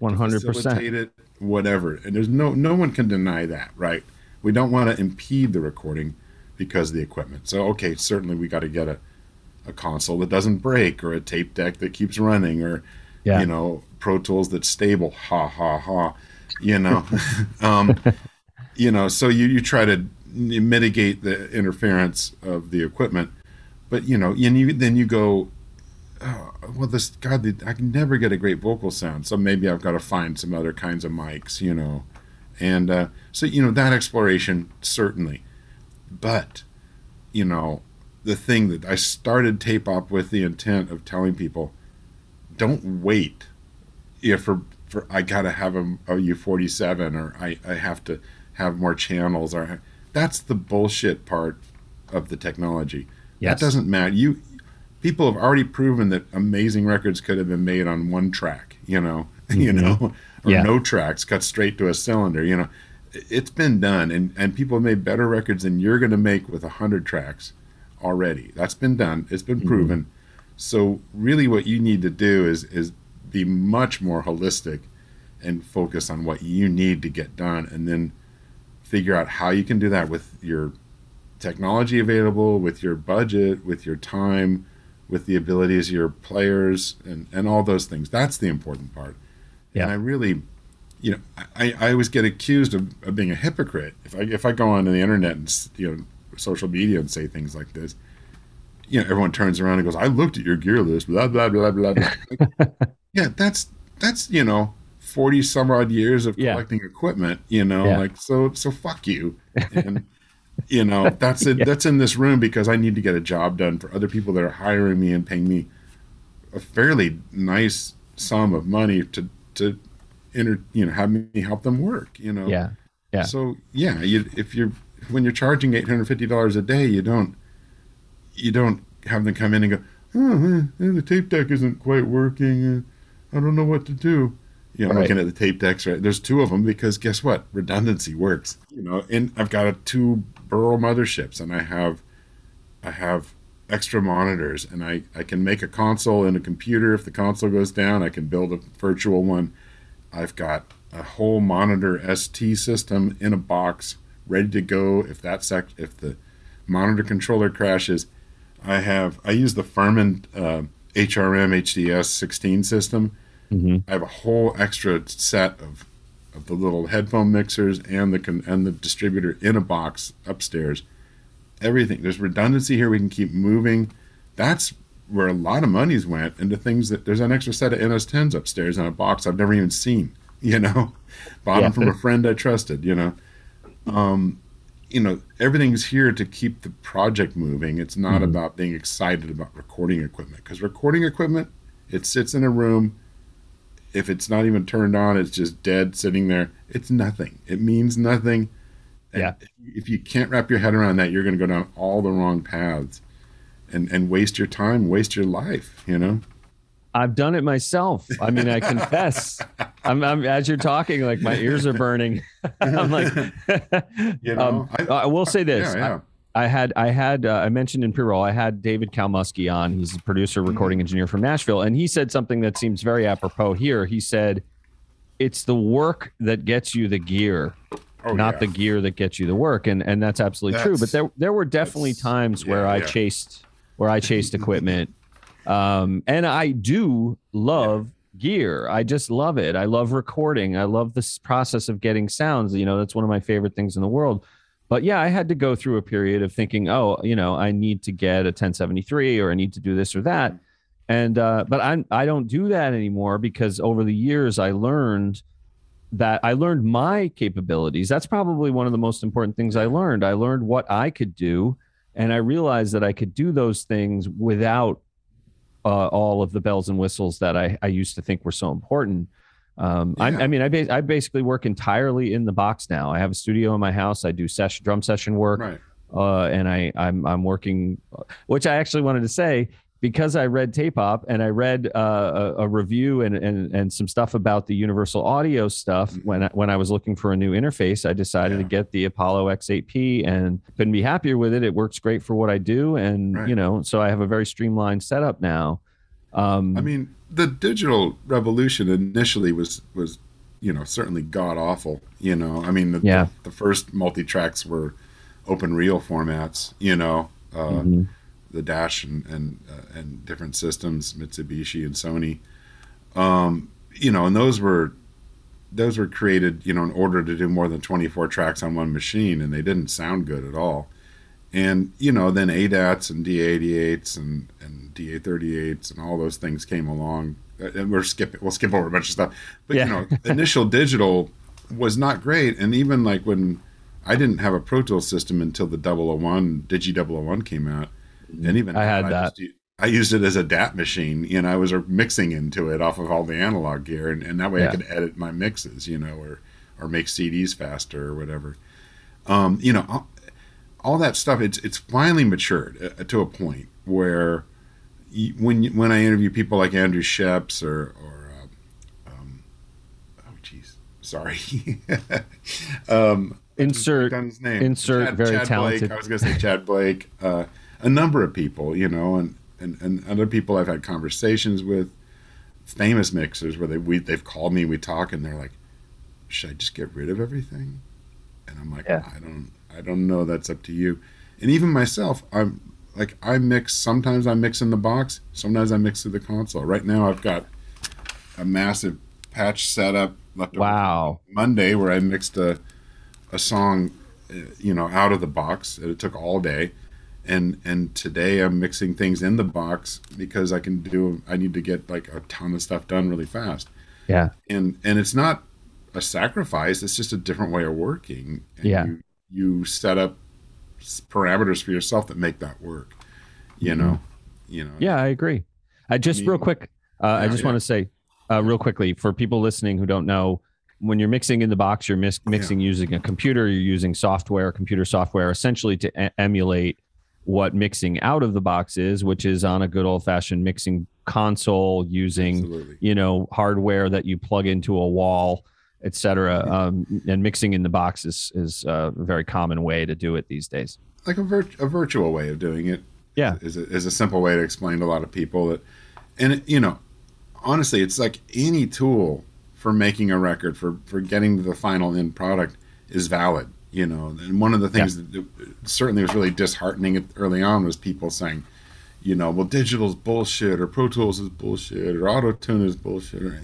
A: One hundred percent.
B: Whatever, and there's no no one can deny that, right? We don't want to impede the recording because of the equipment. So okay, certainly we got to get a a console that doesn't break or a tape deck that keeps running or yeah. you know Pro Tools that's stable. Ha ha ha. You know, um, you know. So you you try to mitigate the interference of the equipment. But you know, and you, then you go, oh, well, this God, I can never get a great vocal sound, so maybe I've got to find some other kinds of mics, you know, and uh, so you know that exploration certainly, but you know, the thing that I started tape op with the intent of telling people, don't wait, if for for I gotta have a, a U47 or I I have to have more channels or that's the bullshit part of the technology. Yes. That doesn't matter. You people have already proven that amazing records could have been made on one track, you know, mm-hmm. you know, or yeah. no tracks cut straight to a cylinder, you know. It's been done and and people have made better records than you're going to make with a 100 tracks already. That's been done. It's been mm-hmm. So really what you need to do is is be much more holistic and focus on what you need to get done and then figure out how you can do that with your technology available, with your budget, with your time, with the abilities of your players, and, and all those things. That's the important part. Yeah. And I really, you know, I, I always get accused of, of being a hypocrite if I if I go on the internet and you know social media and say things like this. You know, everyone turns around and goes, "I looked at your gear list, blah blah blah blah blah." like, yeah, that's that's you know 40 some odd years of collecting yeah. equipment, you know, yeah. like, so, so fuck you. And, you know, that's it. Yeah. That's in this room because I need to get a job done for other people that are hiring me and paying me a fairly nice sum of money to, to enter, you know, have me help them work, you know?
A: Yeah. Yeah.
B: So yeah, you, if you're, when you're charging $850 a day, you don't, you don't have them come in and go, oh, the tape deck isn't quite working. Uh, I don't know what to do You know, right. looking at the tape decks, right? There's two of them because guess what? Redundancy works. You know, and I've got a two Burl motherships, and I have, I have extra monitors, and I I can make a console in a computer. If the console goes down, I can build a virtual one. I've got a whole monitor ST system in a box ready to go if that sec if the monitor controller crashes. I have I use the Furman uh, HRM HDS 16 system. Mm-hmm. I have a whole extra set of of the little headphone mixers and the and the distributor in a box upstairs. Everything there's redundancy here. We can keep moving. That's where a lot of monies went into things that there's an extra set of NS10s upstairs in a box I've never even seen. You know, bought yeah. them from a friend I trusted. You know, um, you know, everything's here to keep the project moving. It's not mm-hmm. about being excited about recording equipment because recording equipment, it sits in a room. If it's not even turned on, it's just dead sitting there. It's nothing. It means nothing. And
A: yeah.
B: If you can't wrap your head around that, you're going to go down all the wrong paths and, and waste your time, waste your life, you know?
A: I've done it myself. I mean, I confess. I'm, I'm, as you're talking, like my ears are burning. I'm like, you know, um, I, I, will say this. Yeah, yeah. I, I, had, I had, uh, I mentioned in pre-roll, I had David Kalmusky on. He's a producer, recording mm-hmm. engineer from Nashville, and he said something that seems very apropos here. He said, "It's the work that gets you the gear." Oh, not yeah. the gear that gets you the work, and and that's absolutely that's, true. But there there were definitely times where I chased where I chased equipment um, and I do love yeah. gear. I just love it. I love recording. I love this process of getting sounds. You know, that's one of my favorite things in the world. But yeah, I had to go through a period of thinking, oh, you know, I need to get a 1073 or I need to do this or that. And uh, but I I don't do that anymore because over the years I learned that I learned my capabilities. That's probably one of the most important things I learned. I learned what I could do and I realized that I could do those things without uh, all of the bells and whistles that I, I used to think were so important. Um, yeah. I, I, mean, I, ba- I basically work entirely in the box now. I have a studio in my house. I do session drum session work,
B: right.
A: uh, and I I'm I'm working, which I actually wanted to say because I read Tape Op and I read uh, a, a, review and, and and some stuff about the Universal Audio stuff mm-hmm. when I, when I was looking for a new interface, I decided yeah. to get the Apollo X8P and couldn't be happier with it. It works great for what I do, and right. you know, so I have a very streamlined setup now.
B: Um, I mean, the digital revolution initially was was you know certainly god awful. You know, I mean, the,
A: yeah.
B: the, the first multi tracks were open reel formats. You know. Uh, mm-hmm the Dash and and, uh, and different systems, Mitsubishi and Sony. Um, you know, and those were those were created, you know, in order to do more than 24 tracks on one machine, and they didn't sound good at all. And you know, then ADATs and D88s and and DA38s and all those things came along. Uh, and we're skipping, we'll skip over a bunch of stuff. But yeah. you know, initial digital was not great, and even like when I didn't have a Pro Tools system until the 001 Digi 001 came out and even
A: I had I that.
B: Just, I used it as a DAT machine. You know, I was mixing into it off of all the analog gear, and, and that way yeah. I could edit my mixes. You know, or or make CDs faster or whatever. Um, you know, all, all, that stuff. It's it's finally matured uh, to a point where you, when when I interview people like Andrew Scheps or or uh, um, oh geez, sorry.
A: um, insert insert Chad, very
B: Chad
A: talented.
B: Blake, I was going to say Tchad Blake. Uh, a number of people, you know, and, and, and other people I've had conversations with, famous mixers where they we they've called me, we talk, and they're like, "Should I just get rid of everything?" And I'm like, yeah. "I don't, I don't know. That's up to you." And even myself, I'm like, I mix. Sometimes I mix in the box. Sometimes I mix through the console. Right now, I've got a massive patch setup left
A: wow.
B: Monday where I mixed a a song, uh, you know, out of the box. It took all day and and today I'm mixing things in the box because I can do I need to get like a ton of stuff done really fast.
A: Yeah.
B: And and it's not a sacrifice, it's just a different way of working. And
A: yeah.
B: You, you set up parameters for yourself that make that work. You know. Mm-hmm. You know.
A: Yeah, I agree. I just I mean, real quick uh, yeah, I just yeah. want to say uh, real quickly for people listening who don't know when you're mixing in the box, you're mis- mixing yeah. using a computer, you're using software, computer software, essentially to e- emulate what mixing out of the box is, which is on a good old fashioned mixing console using
B: Absolutely.
A: you know hardware that you plug into a wall, etc. Um, and mixing in the box is is a very common way to do it these days.
B: like a, vir- a virtual way of doing it
A: Yeah.
B: is a, is a simple way to explain to a lot of people that and it, you know honestly it's like any tool for making a record for for getting to the final end product is valid you know and one of the things that certainly was really disheartening early on was people saying you know well digital's bullshit or pro tools is bullshit or auto tune is bullshit or,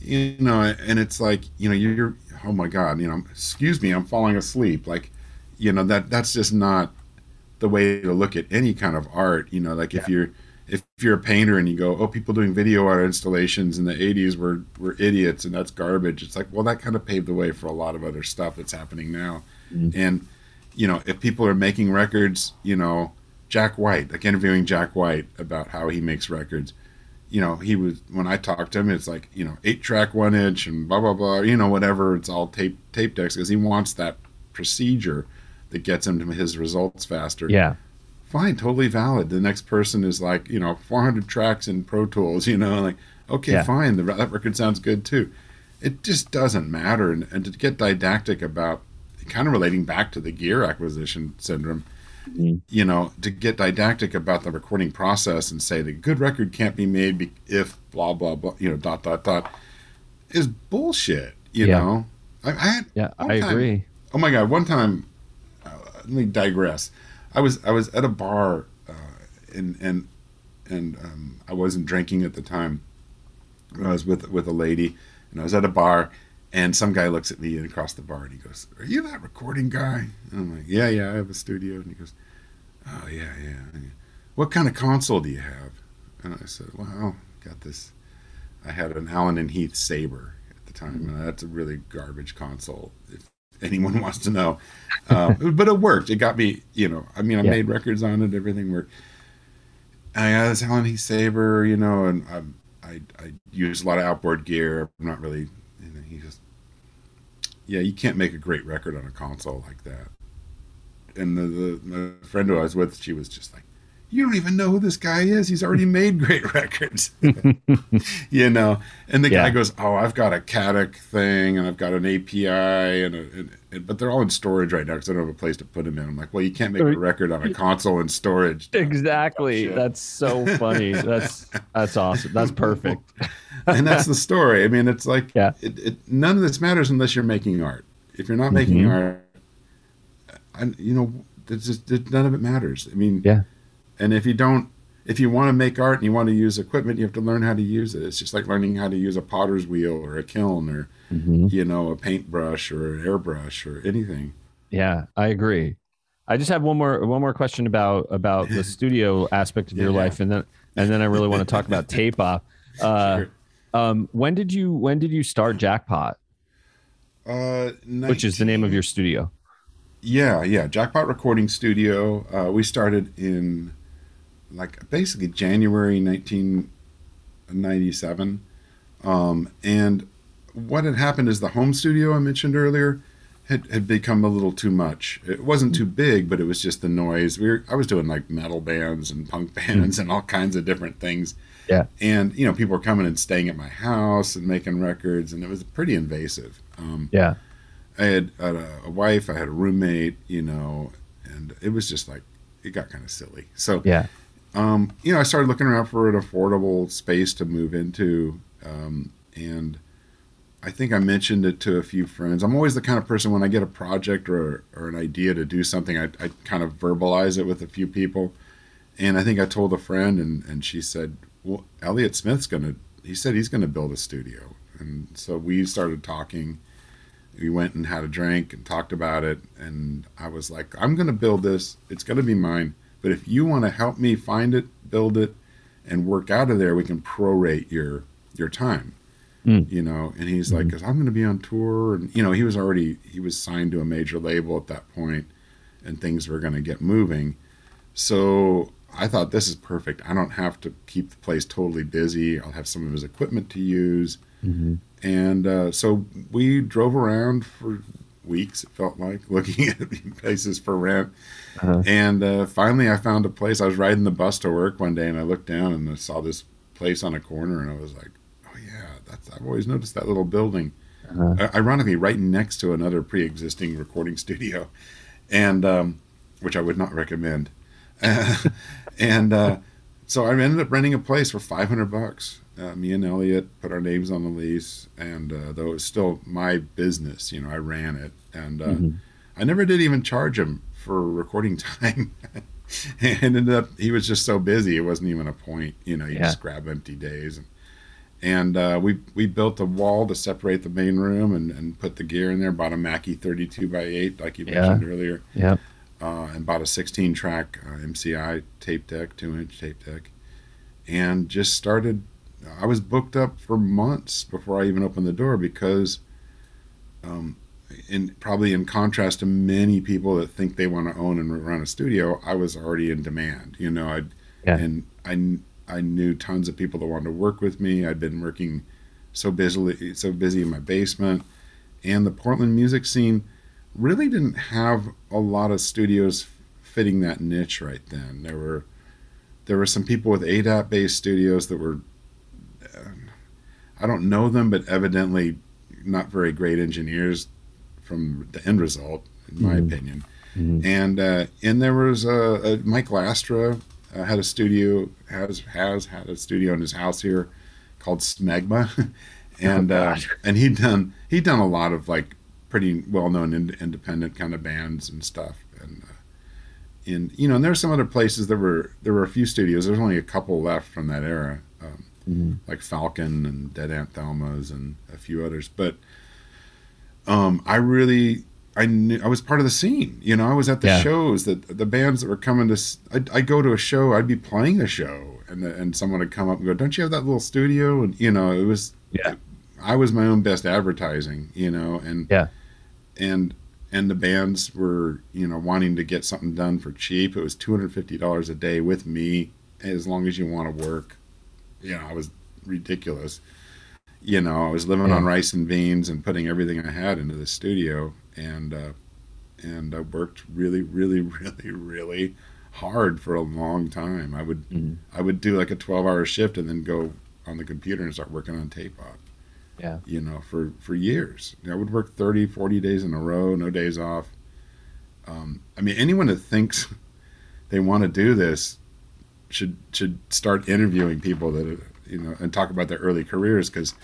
B: you know and it's like you know you're oh my god you know excuse me i'm falling asleep. Like you know that that's just not the way to look at any kind of art you know like if you're if you're a painter and you go oh people doing video art installations in the 80s were were idiots and that's garbage it's like well that kind of paved the way for a lot of other stuff that's happening now. Mm. And you know if people are making records you know jack white like interviewing jack white about how he makes records you know he was when i talked to him it's like you know eight track one inch and blah blah blah you know whatever it's all tape tape decks because he wants that procedure that gets him to his results faster.
A: Yeah.
B: Fine, totally valid. The next person is like, you know, 400 tracks in Pro Tools, you know, like, okay,
A: Yeah.
B: fine, the, that record sounds good too. It just doesn't matter. And, and to get didactic about, kind of relating back to the gear acquisition syndrome,
A: Mhm.
B: you know, to get didactic about the recording process and say the good record can't be made if blah, blah, blah, you know, dot, dot, dot, is bullshit, you
A: Yeah.
B: know? I, I had,
A: Yeah. I
B: time-
A: agree.
B: Oh my god! One time, uh, let me digress. I was I was at a bar, uh, and and and um, I wasn't drinking at the time. I was with with a lady, and I was at a bar, and some guy looks at me across the bar, and he goes, "Are you that recording guy?" And I'm like, "Yeah, yeah, I have a studio." And he goes, "Oh yeah, yeah. What kind of console do you have?" And I said, "Well, got this. I had an Allen and Heath Saber at the time, and that's a really garbage console. If anyone wants to know, uh, but it worked. It got me. You know, I mean, I
A: Yeah.
B: made records on it. Everything worked. I this Allen Heath Saber, you know, and I, I I use a lot of outboard gear. I'm not really. You know, he just, yeah, you can't make a great record on a console like that. And the, the my friend who I was with, she was just like, "You don't even know who this guy is. He's already made great records." you know and the
A: Yeah.
B: guy goes oh i've got a cadec thing and i've got an api and, a, and, and but they're all in storage right now because i don't have a place to put them in i'm like well you can't make a record on a console in storage
A: Exactly. That's so funny. That's that's awesome. That's perfect.
B: and that's the story i mean it's like
A: Yeah.
B: it, it, none of this matters unless you're making art if you're not making
A: Mhm.
B: art and you know just none of it matters i mean
A: Yeah.
B: And if you don't if you want to make art and you want to use equipment you have to learn how to use it it's just like learning how to use a potter's wheel or a kiln or
A: Mhm.
B: you know, a paintbrush or an airbrush or anything.
A: Yeah, I agree. I just have one more one more question about about the studio aspect of your
B: Yeah, yeah.
A: life, and then and then I really want to talk about Tape Op. Uh,
B: Sure.
A: um, when did you when did you start Jackpot,
B: Uh,
A: which is the name of your studio?
B: Yeah, yeah. Jackpot Recording Studio. Uh, we started in like basically January 1997. Um, and what had happened is the home studio I mentioned earlier had, had become a little too much. It wasn't too big, but it was just the noise. We were, I was doing like metal bands and punk bands and all kinds of different things.
A: Yeah.
B: And, you know, people were coming and staying at my house and making records, and it was pretty invasive. Um,
A: Yeah,
B: I had, had a, a wife, I had a roommate, you know, and it was just like it got kind of silly. So,
A: yeah,
B: um, you know, I started looking around for an affordable space to move into, um, and I think I mentioned it to a few friends. I'm always the kind of person when I get a project or or an idea to do something, I, I kind of verbalize it with a few people. And I think I told a friend, and and she said, "Well, Elliott Smith's gonna," he said he's gonna build a studio, and so we started talking we went and had a drink and talked about it and i was like i'm going to build this it's going to be mine but if you want to help me find it build it and work out of there we can prorate your your time
A: Mm.
B: you know? And he's like because i'm going to be on tour and you know he was already he was signed to a major label at that point and things were going to get moving. So i thought this is perfect. I don't have to keep the place totally busy. I'll have some of his equipment to use.
A: Hmm
B: and uh, so we drove around for weeks. It felt like looking at places for rent, uh-huh. and uh, finally I found a place. I was riding the bus to work one day, and I looked down and I saw this place on a corner, and I was like, "Oh yeah, that's." I've always noticed that little building. Uh-huh. Ironically, right next to another pre-existing recording studio, and um, which I would not recommend. and uh, so I ended up renting a place for 500 bucks. Uh, me and Elliott put our names on the lease, and uh, though it was still my business, you know, I ran it, and uh, mm-hmm. I never did even charge him for recording time. and ended up, he was just so busy, it wasn't even a point. You know, you yeah. just grab empty days, and and uh, we we built a wall to separate the main room and, and put the gear in there. Bought a Mackie 32 by 8, like you mentioned earlier.
A: Yeah
B: uh, and bought a 16 track uh, MCI tape deck, two inch tape deck, and just started. I was booked up for months before I even opened the door because, um, in probably in contrast to many people that think they want to own and run a studio, I was already in demand. You know, I yeah. and I I knew tons of people that wanted to work with me. I'd been working so busily, so busy in my basement, and the Portland music scene really didn't have a lot of studios fitting that niche right then. There were there were some people with ADAT based studios that were uh, I don't know them, but evidently not very great engineers from the end result, in my mm-hmm. opinion. Mm-hmm. And uh, and there was a, a Mike Lastra uh, had a studio has has had a studio in his house here called Smegma, and oh, uh, and he'd done he'd done a lot of like pretty well known ind- independent kind of bands and stuff. And uh, in you know, and there there's some other places there were there were a few studios. There's only a couple left from that era, um, mm-hmm. like Falcon and Dead Aunt Thelma's and a few others. But um, I really I knew I was part of the scene. You know, I was at the yeah. shows that the bands that were coming to. I'd, I'd, go to a show. I'd be playing a show, and and someone would come up and go, "Don't you have that little studio?" And you know, it was
A: yeah.
B: I was my own best advertising. You know, and
A: yeah,
B: and and the bands were you know wanting to get something done for cheap. It was two hundred fifty dollars a day with me as long as you want to work. You know, I was ridiculous. You know, I was living yeah. on rice and beans and putting everything I had into the studio, and uh, and I worked really, really, really, really hard for a long time. I would mm-hmm. I would do like a twelve hour shift and then go on the computer and start working on tape op
A: yeah.
B: You know for for years. I would work 30 40 days in a row no days off. Um, i mean anyone that thinks they want to do this should should start interviewing people that you know and talk about their early careers because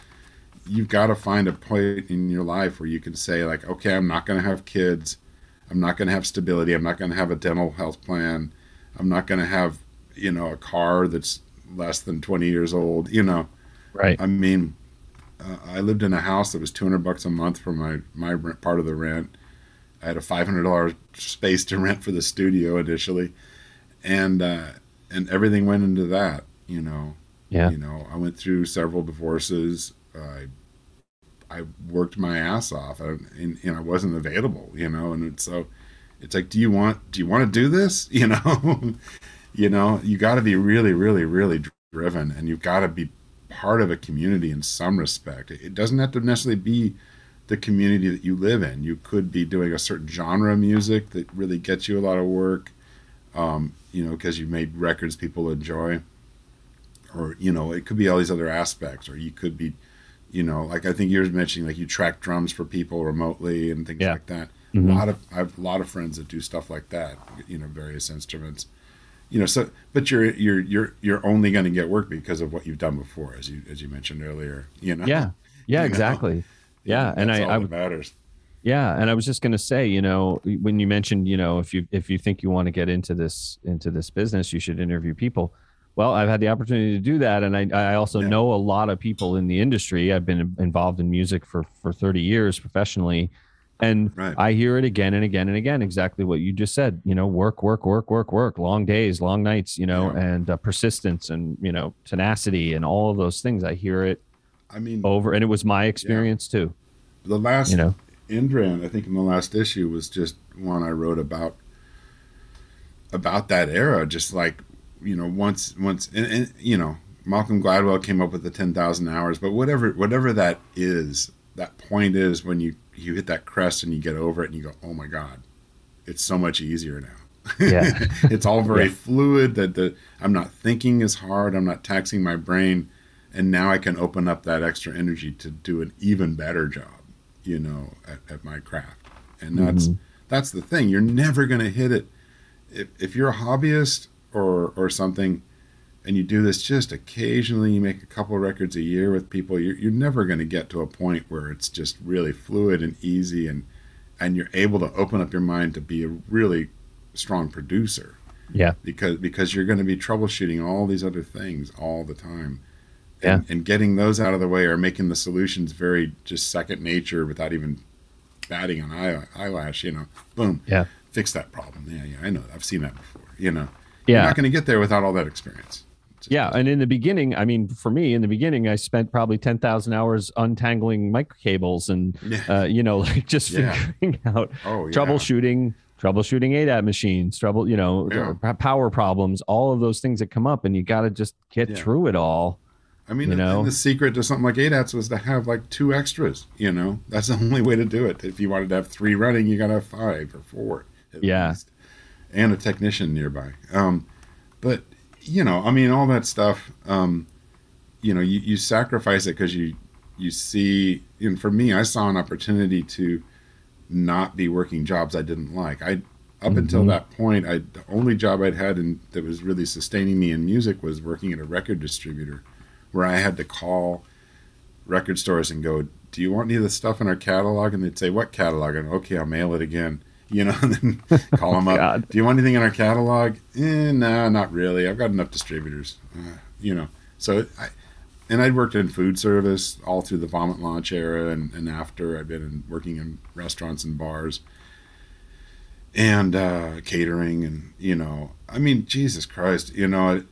B: you've got to find a point in your life where you can say like okay i'm not going to have kids. I'm not going to have stability. I'm not going to have a dental health plan. I'm not going to have you know a car that's less than 20 years old you know?
A: Right.
B: I mean uh, I lived in a house that was 200 bucks a month for my my rent, part of the rent. I had a $500 space to rent for the studio initially, and uh, and everything went into that. You know.
A: Yeah.
B: You know, I went through several divorces. I I worked my ass off, and, and I wasn't available. You know, and so it's like, do you want do you want to do this? You know, you know, you got to be really, really, really driven, and you've got to be part of a community in some respect. It doesn't have to necessarily be the community that you live in. You could be doing a certain genre of music that really gets you a lot of work, um, you know, because you made records people enjoy. Or, you know, it could be all these other aspects. Or you could be, you know, like I think you were mentioning, like you track drums for people remotely and things yeah. like that. Mm-hmm. A lot of I have a lot of friends that do stuff like that. You know, various instruments you know so but you're you're you're you're only going to get work because of what you've done before as you as you mentioned earlier you know?
A: Yeah. Yeah you exactly. Know? yeah and i i
B: matters.
A: Yeah and i was just going to say you know when you mentioned you know if you if you think you want to get into this into this business you should interview people. Well i've had the opportunity to do that and i i also yeah. know a lot of people in the industry. I've been involved in music for for 30 years professionally and right. I hear it again and again and again, exactly what you just said. You know, work, work, work, work, work, long days, long nights. You know, yeah. and uh, persistence and you know tenacity and all of those things. I hear it.
B: I mean,
A: over, and it was my experience yeah. too.
B: The last, you know, End Rant, I think in the last issue was just one I wrote about about that era. Just like you know, once once, and, and you know, Malcolm Gladwell came up with the ten thousand hours, but whatever whatever that is, that point is when you you hit that crest and you get over it and you go, oh my god, it's so much easier now.
A: Yeah.
B: it's all very
A: Yeah.
B: fluid. That the I'm not thinking as hard. I'm not taxing my brain, and now I can open up that extra energy to do an even better job. You know, at, at my craft, and that's mm-hmm. that's the thing. You're never going to hit it if if you're a hobbyist or or something. And you do this just occasionally. You make a couple records a year with people. You're, you're never going to get to a point where it's just really fluid and easy, and and you're able to open up your mind to be a really strong producer
A: Yeah.
B: because because you're going to be troubleshooting all these other things all the time
A: Yeah.
B: and, and getting those out of the way or making the solutions very just second nature without even batting an eye, eyelash you know boom
A: Yeah.
B: fix that problem yeah yeah i know i've seen that before you know
A: Yeah.
B: you're not going to get there without all that experience
A: Yeah, and in the beginning, I mean, for me, in the beginning, I spent probably ten thousand hours untangling micro cables and,
B: Yeah.
A: uh, you know, like just
B: Yeah.
A: figuring out
B: oh yeah
A: troubleshooting, troubleshooting ADAT machines, trouble, you know,
B: Yeah.
A: power problems, all of those things that come up, and you got to just get
B: Yeah.
A: through it all.
B: I mean,
A: you know?
B: the secret to something like ADATs was to have like two extras. You know, that's the only way to do it. If you wanted to have three running, you got to have five or four at
A: Yeah.
B: least, and a technician nearby. Um, but you know, I mean, all that stuff. Um, you know, you, you sacrifice it because you you see. And for me, I saw an opportunity to not be working jobs I didn't like. I up until
A: Mhm.
B: that point, I the only job I'd had in, that was really sustaining me in music was working at a record distributor, where I had to call record stores and go, "Do you want any of the stuff in our catalog?" And they'd say, "What catalog?" And okay, I'll mail it again. You know, and then call them up.
A: God.
B: Do you want anything in our catalog? Eh, no, not really. I've got enough distributors. Uh, you know, so I, and I'd worked in food service all through the vomit launch era and, and after. I've been in, working in restaurants and bars and uh, catering and you know, I mean, Jesus Christ, you know,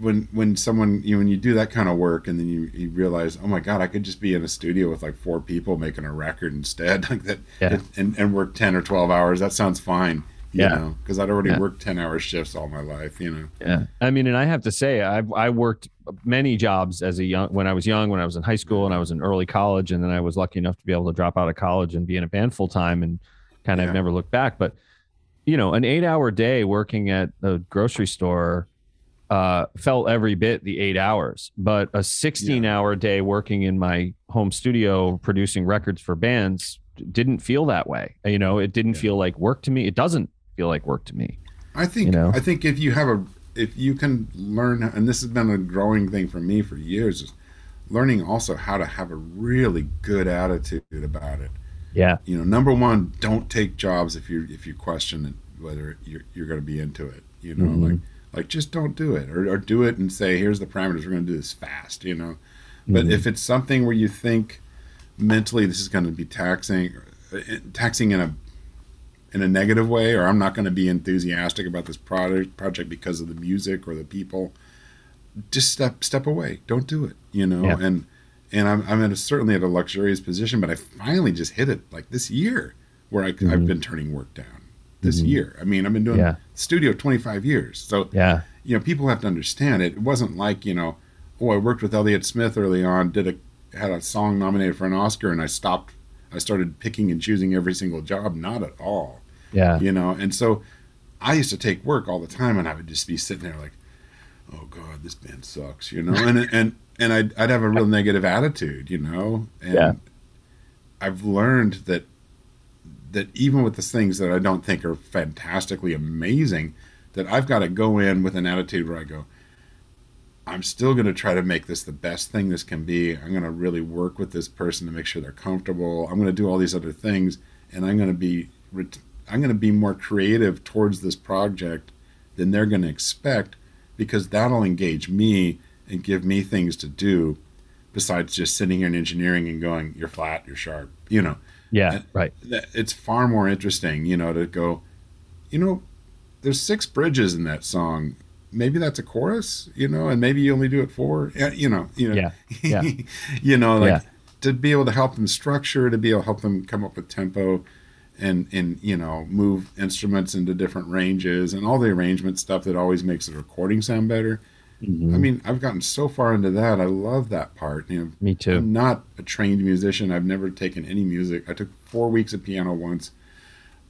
B: when when someone you when you do that kind of work and then you, you realize, oh my God, I could just be in a studio with like four people making a record instead, like that,
A: Yeah.
B: it- and and work ten or twelve hours. That sounds fine, you
A: Yeah.
B: know, because I'd already
A: Yeah.
B: worked ten hour shifts all my life, you know.
A: Yeah. I mean, and I have to say, I've I worked many jobs as a young when I was young, when I was in high school and I was in early college, and then I was lucky enough to be able to drop out of college and be in a band full time, and kind of
B: Yeah.
A: never looked back. But you know, an eight hour day working at a grocery store uh, felt every bit the eight hours, but a 16 hour day working in my home studio producing records for bands didn't feel that way. You know, it didn't
B: Yeah.
A: feel like work to me. It doesn't feel like work to me.
B: I think
A: You know?
B: I think if you have a if you can learn and this has been a growing thing for me for years is learning also how to have a really good attitude about it.
A: Yeah.
B: You know, number one, don't take jobs if you if you question it, whether you're you're going to be into it. You know,
A: Mhm.
B: like like just don't do it or, or do it and say here's the parameters we're going to do this fast. You know, but
A: Mhm.
B: if it's something where you think mentally this is going to be taxing uh, taxing in a in a negative way or i'm not going to be enthusiastic about this project project because of the music or the people just step step away don't do it you know
A: Yeah.
B: and and i'm, I'm at a, certainly at a luxurious position but i finally just hit it like this year where I,
A: Mhm.
B: i've been turning work down this
A: Mhm.
B: year i mean i've been doing
A: Yeah.
B: studio 25 years so
A: Yeah.
B: you know, people have to understand it. It wasn't like, you know, oh, I worked with Elliott Smith early on, did a had a song nominated for an Oscar, and I stopped. I started picking and choosing every single job. Not at all,
A: Yeah.
B: you know. And so, I used to take work all the time, and I would just be sitting there like, oh God, this band sucks, you know. And and and I'd I'd have a real negative attitude, you know. And
A: Yeah.
B: I've learned that that even with the things that I don't think are fantastically amazing, that I've got to go in with an attitude where I go, I'm still going to try to make this the best thing this can be. I'm going to really work with this person to make sure they're comfortable. I'm going to do all these other things, and I'm going to be I'm going to be more creative towards this project than they're going to expect because that'll engage me and give me things to do besides just sitting here in engineering and going, you're flat, you're sharp, you know
A: Yeah.
B: And-
A: Right.
B: it's far more interesting, you know, to go, you know, there's six bridges in that song. Maybe that's a chorus, you know, and maybe you only do it four, you know, you know,
A: Yeah, yeah.
B: you know, like
A: Yeah.
B: to be able to help them structure, to be able to help them come up with tempo, and and you know, move instruments into different ranges and all the arrangement stuff that always makes the recording sound better.
A: Mhm.
B: I mean, I've gotten so far into that. I love that part. You know,
A: me too.
B: I'm not a trained musician. I've never taken any music. I took four weeks of piano once.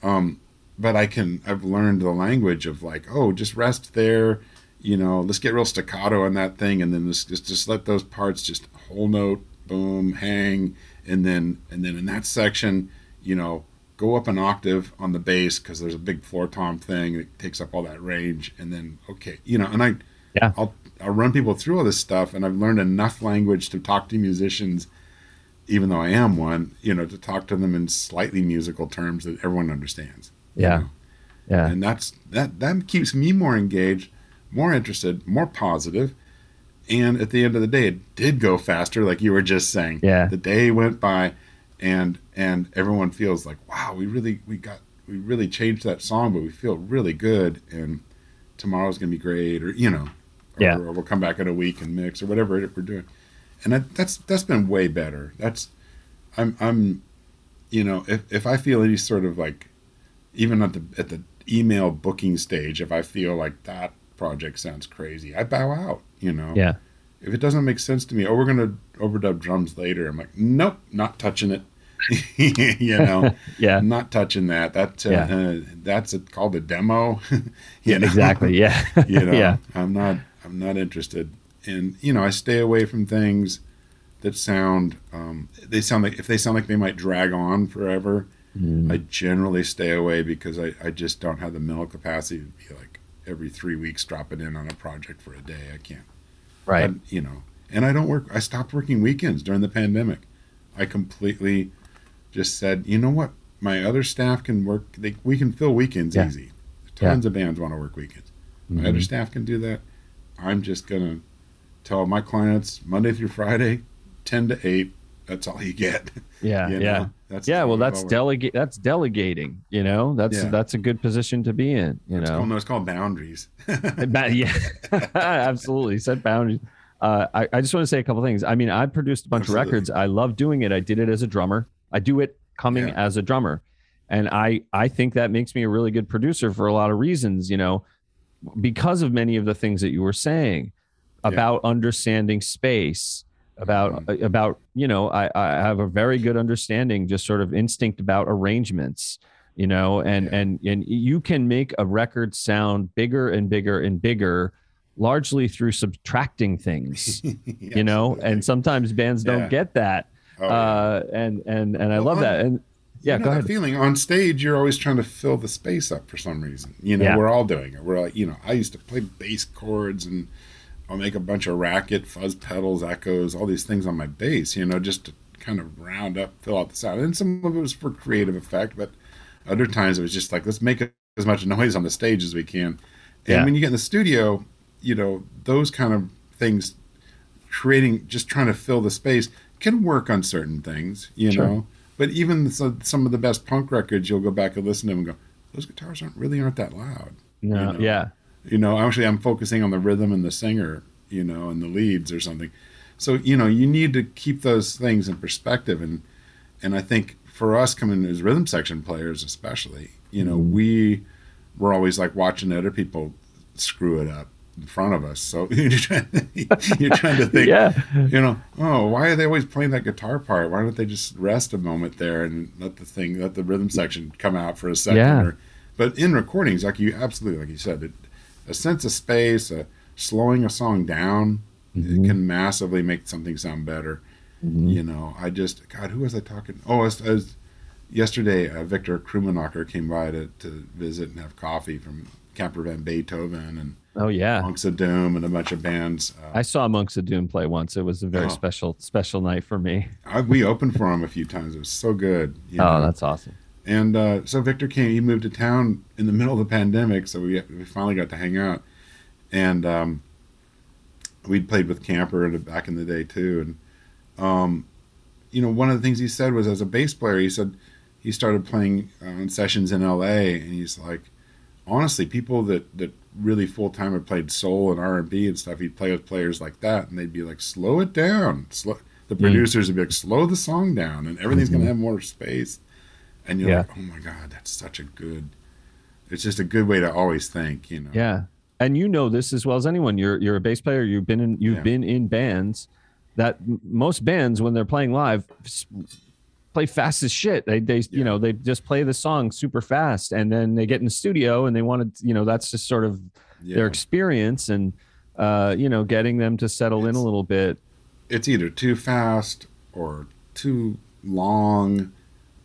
B: Um, but I can, I've learned the language of like, oh, just rest there. You know, let's get real staccato on that thing. And then just, just, just let those parts just whole note, boom, hang. And then, and then in that section, you know, go up an octave on the bass because there's a big floor tom thing that takes up all that range. And then, okay, you know, and I,
A: Yeah.
B: I'll, I'll run people through all this stuff and I've learned enough language to talk to musicians even though I am one, you know, to talk to them in slightly musical terms that everyone understands. you
A: Yeah.
B: know?
A: Yeah.
B: And that's that that keeps me more engaged, more interested, more positive. And at the end of the day, it did go faster, like you were just saying.
A: Yeah.
B: The day went by and and everyone feels like, wow, we really we got we really changed that song, but we feel really good and tomorrow's gonna be great or you know. Or,
A: Yeah.
B: or we'll come back in a week and mix or whatever we're doing and that, that's that's been way better. That's I'm I'm you know if if I feel any sort of like even at the at the email booking stage, if I feel like that project sounds crazy, I bow out. You know,
A: Yeah.
B: if it doesn't make sense to me, oh, we're gonna overdub drums later. I'm like, nope, not touching it. you know,
A: Yeah.
B: not touching that. That uh,
A: Yeah.
B: uh, that's a, called a demo. you know?
A: Exactly. Yeah.
B: you know
A: yeah.
B: i'm not i'm not interested and you know i stay away from things that sound um, they sound like if they sound like they might drag on forever
A: Mm.
B: i generally stay away because I, I just don't have the mental capacity to be like every three weeks dropping in on a project for a day i can't
A: Right.
B: I- you know and i don't work i stopped working weekends during the pandemic i completely just said you know what my other staff can work they, we can fill weekends
A: Yeah.
B: easy tons of bands want to work weekends my
A: Mhm.
B: other staff can do that. I'm just gonna tell my clients Monday through Friday, ten to eight. That's all you get.
A: Yeah.
B: you
A: Yeah.
B: That's
A: Yeah. Well, that's delegate. That's delegating. You know, that's
B: Yeah.
A: that's a good position to be in. You
B: It's
A: know.
B: called, no, it's called boundaries.
A: Yeah, absolutely. Set boundaries. Uh, I, I just want to say a couple things. I mean, I produced a bunch
B: Absolutely.
A: of records. I love doing it. I did it as a drummer. I do it coming
B: Yeah.
A: as a drummer, and I I think that makes me a really good producer for a lot of reasons. You know, because of many of the things that you were saying
B: Yeah.
A: about understanding space. About
B: Mhm.
A: about you know I, I have a very good understanding just sort of instinct about arrangements you know and
B: Yeah.
A: and and you can make a record sound bigger and bigger and bigger largely through subtracting things you know and sometimes bands don't
B: Yeah.
A: get that
B: Oh, yeah.
A: uh and and and i
B: Well,
A: love that and
B: You
A: yeah
B: know
A: go
B: that
A: ahead
B: feeling on stage, you're always trying to fill the space up for some reason. You know,
A: Yeah.
B: we're all doing it. We're like, you know, I used to play bass chords and I'll make a bunch of racket, fuzz pedals, echoes, all these things on my bass. You know, just to kind of round up, fill out the sound. And some of it was for creative effect, but other times it was just like, let's make as much noise on the stage as we can. And
A: Yeah.
B: when you get in the studio, you know, those kind of things, creating, just trying to fill the space can work on certain things, you
A: Sure.
B: know. But even some, some of the best punk records, you'll go back and listen to them and go, those guitars aren't really aren't that loud.
A: no,
B: know.
A: yeah
B: You know, actually, I'm focusing on the rhythm and the singer, you know, and the leads or something. So you know, you need to keep those things in perspective, and and I think for us coming as rhythm section players, especially, you know,
A: Mhm.
B: we we're always like watching other people screw it up in front of us. So you're trying, you're trying to think,
A: yeah
B: you know, oh, why are they always playing that guitar part? Why don't they just rest a moment there and let the thing, let the rhythm section come out for a second?
A: Yeah.
B: Or, but in recordings, like you absolutely, like you said, it, a sense of space, a slowing a song down,
A: Mhm.
B: it can massively make something sound better.
A: Mhm.
B: You know, I just, God, who was I talking? Oh, I was, I was yesterday. Uh, Victor Krummenacher came by to, to visit and have coffee from Camper Van Beethoven and
A: oh yeah
B: Monks of Doom and a bunch of bands. Uh,
A: i saw monks of doom play once it was a very
B: Oh.
A: special special night for me
B: I, we opened for him a few times. It was so good. you
A: oh
B: know.
A: that's awesome
B: And uh, so Victor came. He moved to town in the middle of the pandemic, so we we finally got to hang out. And um, we'd played with Camper back in the day too. And um, you know, one of the things he said was, as a bass player, he said he started playing uh, sessions in L.A. and he's like, honestly, people that that really full time had played soul and R and B and stuff, he'd play with players like that, and they'd be like, slow it down, slow. The
A: Mm.
B: producers would be like, slow the song down, and everything's
A: Mhm.
B: gonna have more space. And you're
A: Yeah.
B: like, oh my god, that's such a good. It's just a good way to always think, you know.
A: yeah and you know this as well as anyone. You're you're a bass player. You've been in you've
B: Yeah.
A: been in bands. That most bands when they're playing live play fast as shit. They they you know they just play the song super fast, and then they get in the studio and they want to you know that's just sort of
B: Yeah.
A: their experience and uh, you know getting them to settle in a little bit.
B: it's either too fast or too long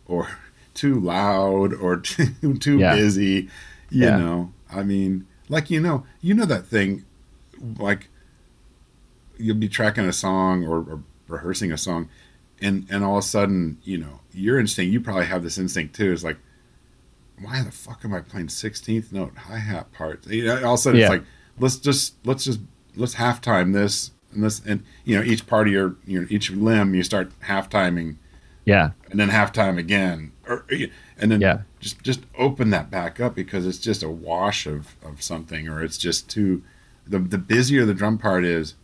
B: or too loud or too too
A: Yeah.
B: busy you
A: Yeah.
B: know i mean like you know you know that thing like you'll be tracking a song or, or rehearsing a song and and all of a sudden you know your instinct you probably have this instinct too is like why the fuck am i playing 16th note hi-hat parts you know, all of a sudden
A: Yeah.
B: it's like let's just let's just let's halftime this and this and you know each part of your you know each limb you start half timing
A: Yeah,
B: and then halftime again or and then
A: Yeah.
B: just just open that back up because it's just a wash of of something or it's just too the the busier the drum part is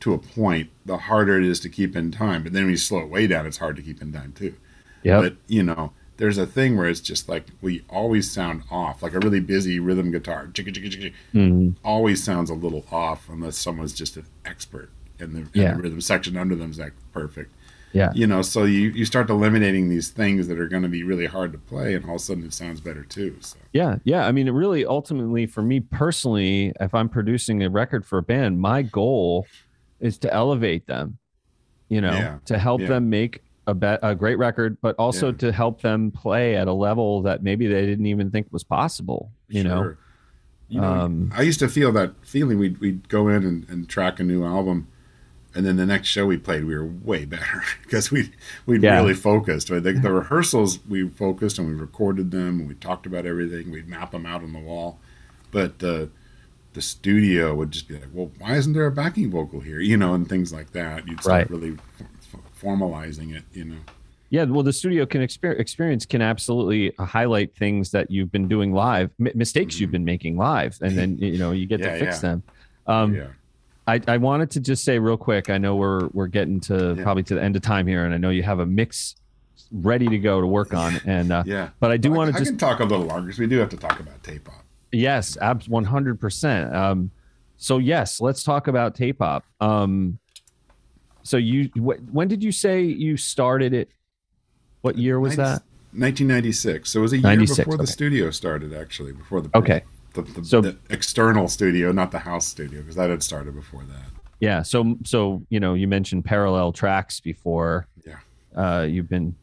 B: to a point the harder it is to keep in time but then when you slow it way down it's hard to keep in time too
A: yeah,
B: but you know there's a thing where it's just like we always sound off like a really busy rhythm guitar chicka, chicka, chicka,
A: Mhm.
B: always sounds a little off unless someone's just an expert and the,
A: Yeah.
B: the rhythm section under them is like perfect
A: yeah.
B: you know so you you start eliminating these things that are going to be really hard to play and all of a sudden it sounds better too so
A: Yeah, yeah. I mean, it really ultimately for me personally, if I'm producing a record for a band, my goal is to elevate them, you know,
B: Yeah,
A: to help
B: yeah.
A: them make a, be- a great record, but also
B: Yeah.
A: to help them play at a level that maybe they didn't even think was possible, you know?
B: Sure. you know
A: Um,
B: i used to feel that feeling we'd, we'd go in and, and track a new album and then the next show we played we were way better because we we
A: Yeah.
B: really focused the, the rehearsals we focused and we recorded them and we talked about everything we'd map them out on the wall but uh, the studio would just be like well why isn't there a backing vocal here you know and things like that you'd start
A: Right.
B: really f- formalizing it you know
A: Yeah, well, the studio can exper- experience can absolutely highlight things that you've been doing live, m- mistakes you've been making live, and then you know you get
B: Mm-hmm. Yeah,
A: to fix
B: yeah.
A: them. Um,
B: yeah
A: I, I wanted to just say real quick. I know we're we're getting to
B: Yeah.
A: probably to the end of time here, and I know you have a mix ready to go to work on. And uh,
B: yeah
A: but I do
B: I,
A: want to just
B: can talk a little longer because we do have to talk about tape op
A: yes, abs one hundred percent. Um, so yes, let's talk about tape op. Um, so you wh- when did you say you started it? What year was
B: 90
A: that?
B: 1996 so it was a year
A: 96,
B: before the studio started actually before the
A: Okay.
B: the, the,
A: So-
B: the external studio not the house studio because that had started before that
A: Yeah. So so you know you mentioned parallel tracks before.
B: Yeah.
A: Uh, you've been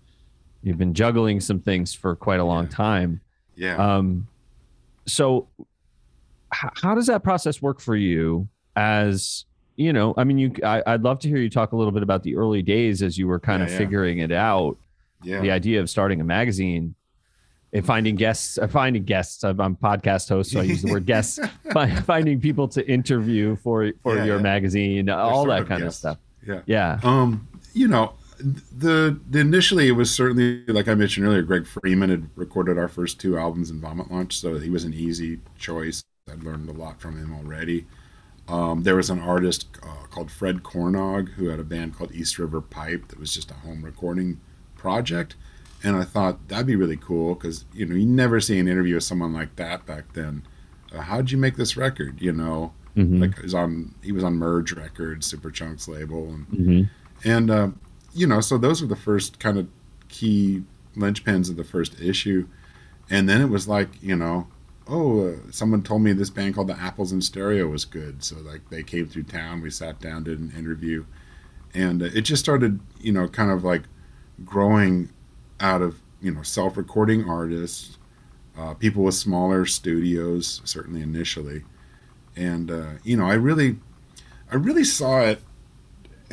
A: you've been juggling some things for quite a long
B: Yeah.
A: time.
B: yeah
A: Um, so h- how does that process work for you as you know, I mean, you, I, I'd love to hear you talk a little bit about the early days as you were kind
B: Yeah,
A: of
B: yeah.
A: figuring it out,
B: yeah
A: the idea of starting a magazine and finding guests, uh, finding guests. I'm, I'm podcast host, so I use the word guests, fi- finding people to interview for, for your magazine, all that kind of stuff.
B: yeah
A: Yeah.
B: um you know the, the initially it was certainly like i mentioned earlier greg freeman had recorded our first two albums in vomit launch so he was an easy choice. I'd learned a lot from him already. Um, there was an artist uh, called fred cornog who had a band called east river pipe that was just a home recording project. And i thought that'd be really cool because you know you never see an interview with someone like that back then. Uh, how'd you make this record you know?
A: Mhm.
B: like he was on he was on merge records Superchunk's label and
A: Mhm.
B: and uh, you know so those were the first kind of key linchpins of the first issue. And then it was like you know oh uh, someone told me this band called the apples in stereo was good. So like they came through town. We sat down did an interview. And uh, it just started you know kind of like growing out of you know self-recording artists uh, people with smaller studios certainly initially. And uh, you know i really i really saw it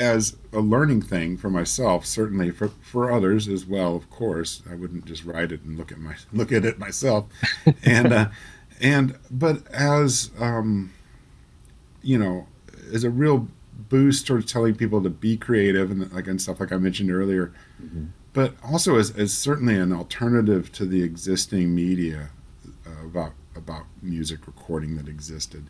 B: as a learning thing for myself certainly for, for others as well of course. I wouldn't just write it and look at my look at it myself. And uh, and but as um, you know as a real boost towards telling people to be creative and like and stuff like i mentioned earlier but also as, as certainly an alternative to the existing media uh, about about music recording that existed.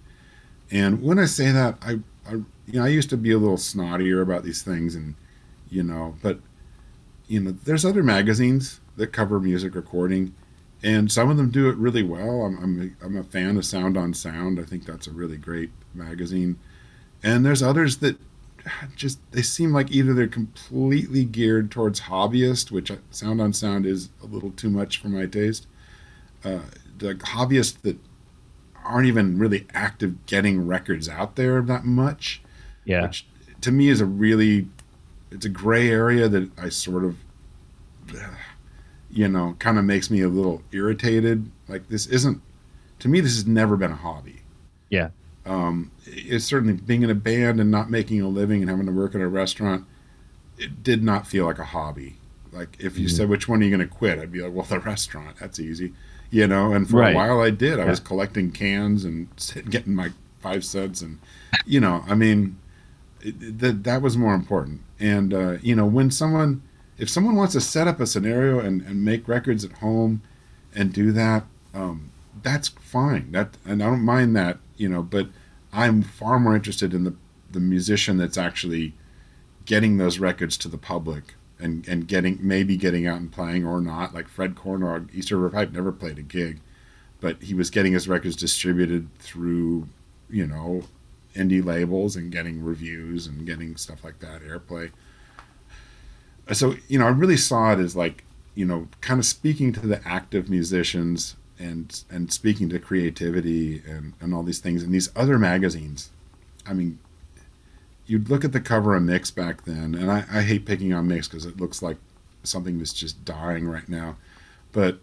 B: And when I say that, I, I, you know, I used to be a little snottier about these things, and you know, but you know, there's other magazines that cover music recording, and some of them do it really well. I'm I'm a, I'm a fan of Sound on Sound. I think that's a really great magazine. And there's others that just they seem like either they're completely geared towards hobbyist, which Sound on Sound is a little too much for my taste. Uh, the hobbyists that aren't even really active getting records out there that much.
C: Yeah.
B: Which to me is a really it's a gray area that I sort of you know kind of makes me a little irritated. Like this isn't to me this has never been a hobby.
C: Yeah.
B: Um, it's certainly being in a band and not making a living and having to work at a restaurant. It did not feel like a hobby. Like if you mm-hmm. said which one are you going to quit, I'd be like, well, the restaurant. That's easy, you know. And for right. a while, I did. I yeah. was collecting cans and getting my five cents, and you know, I mean, that that was more important. And uh, you know, when someone, if someone wants to set up a scenario and, and make records at home, and do that, um, that's fine. That and I don't mind that you know, but I'm far more interested in the the musician that's actually getting those records to the public and and getting maybe getting out and playing or not. Like Fred Cornog, East River Pipe never played a gig, but he was getting his records distributed through, you know, indie labels and getting reviews and getting stuff like that, airplay. So, you know, I really saw it as like, you know, kind of speaking to the active musicians and and speaking to creativity and, and all these things and these other magazines i mean you'd look at the cover of mix back then and i, I hate picking on mix because it looks like something that's just dying right now but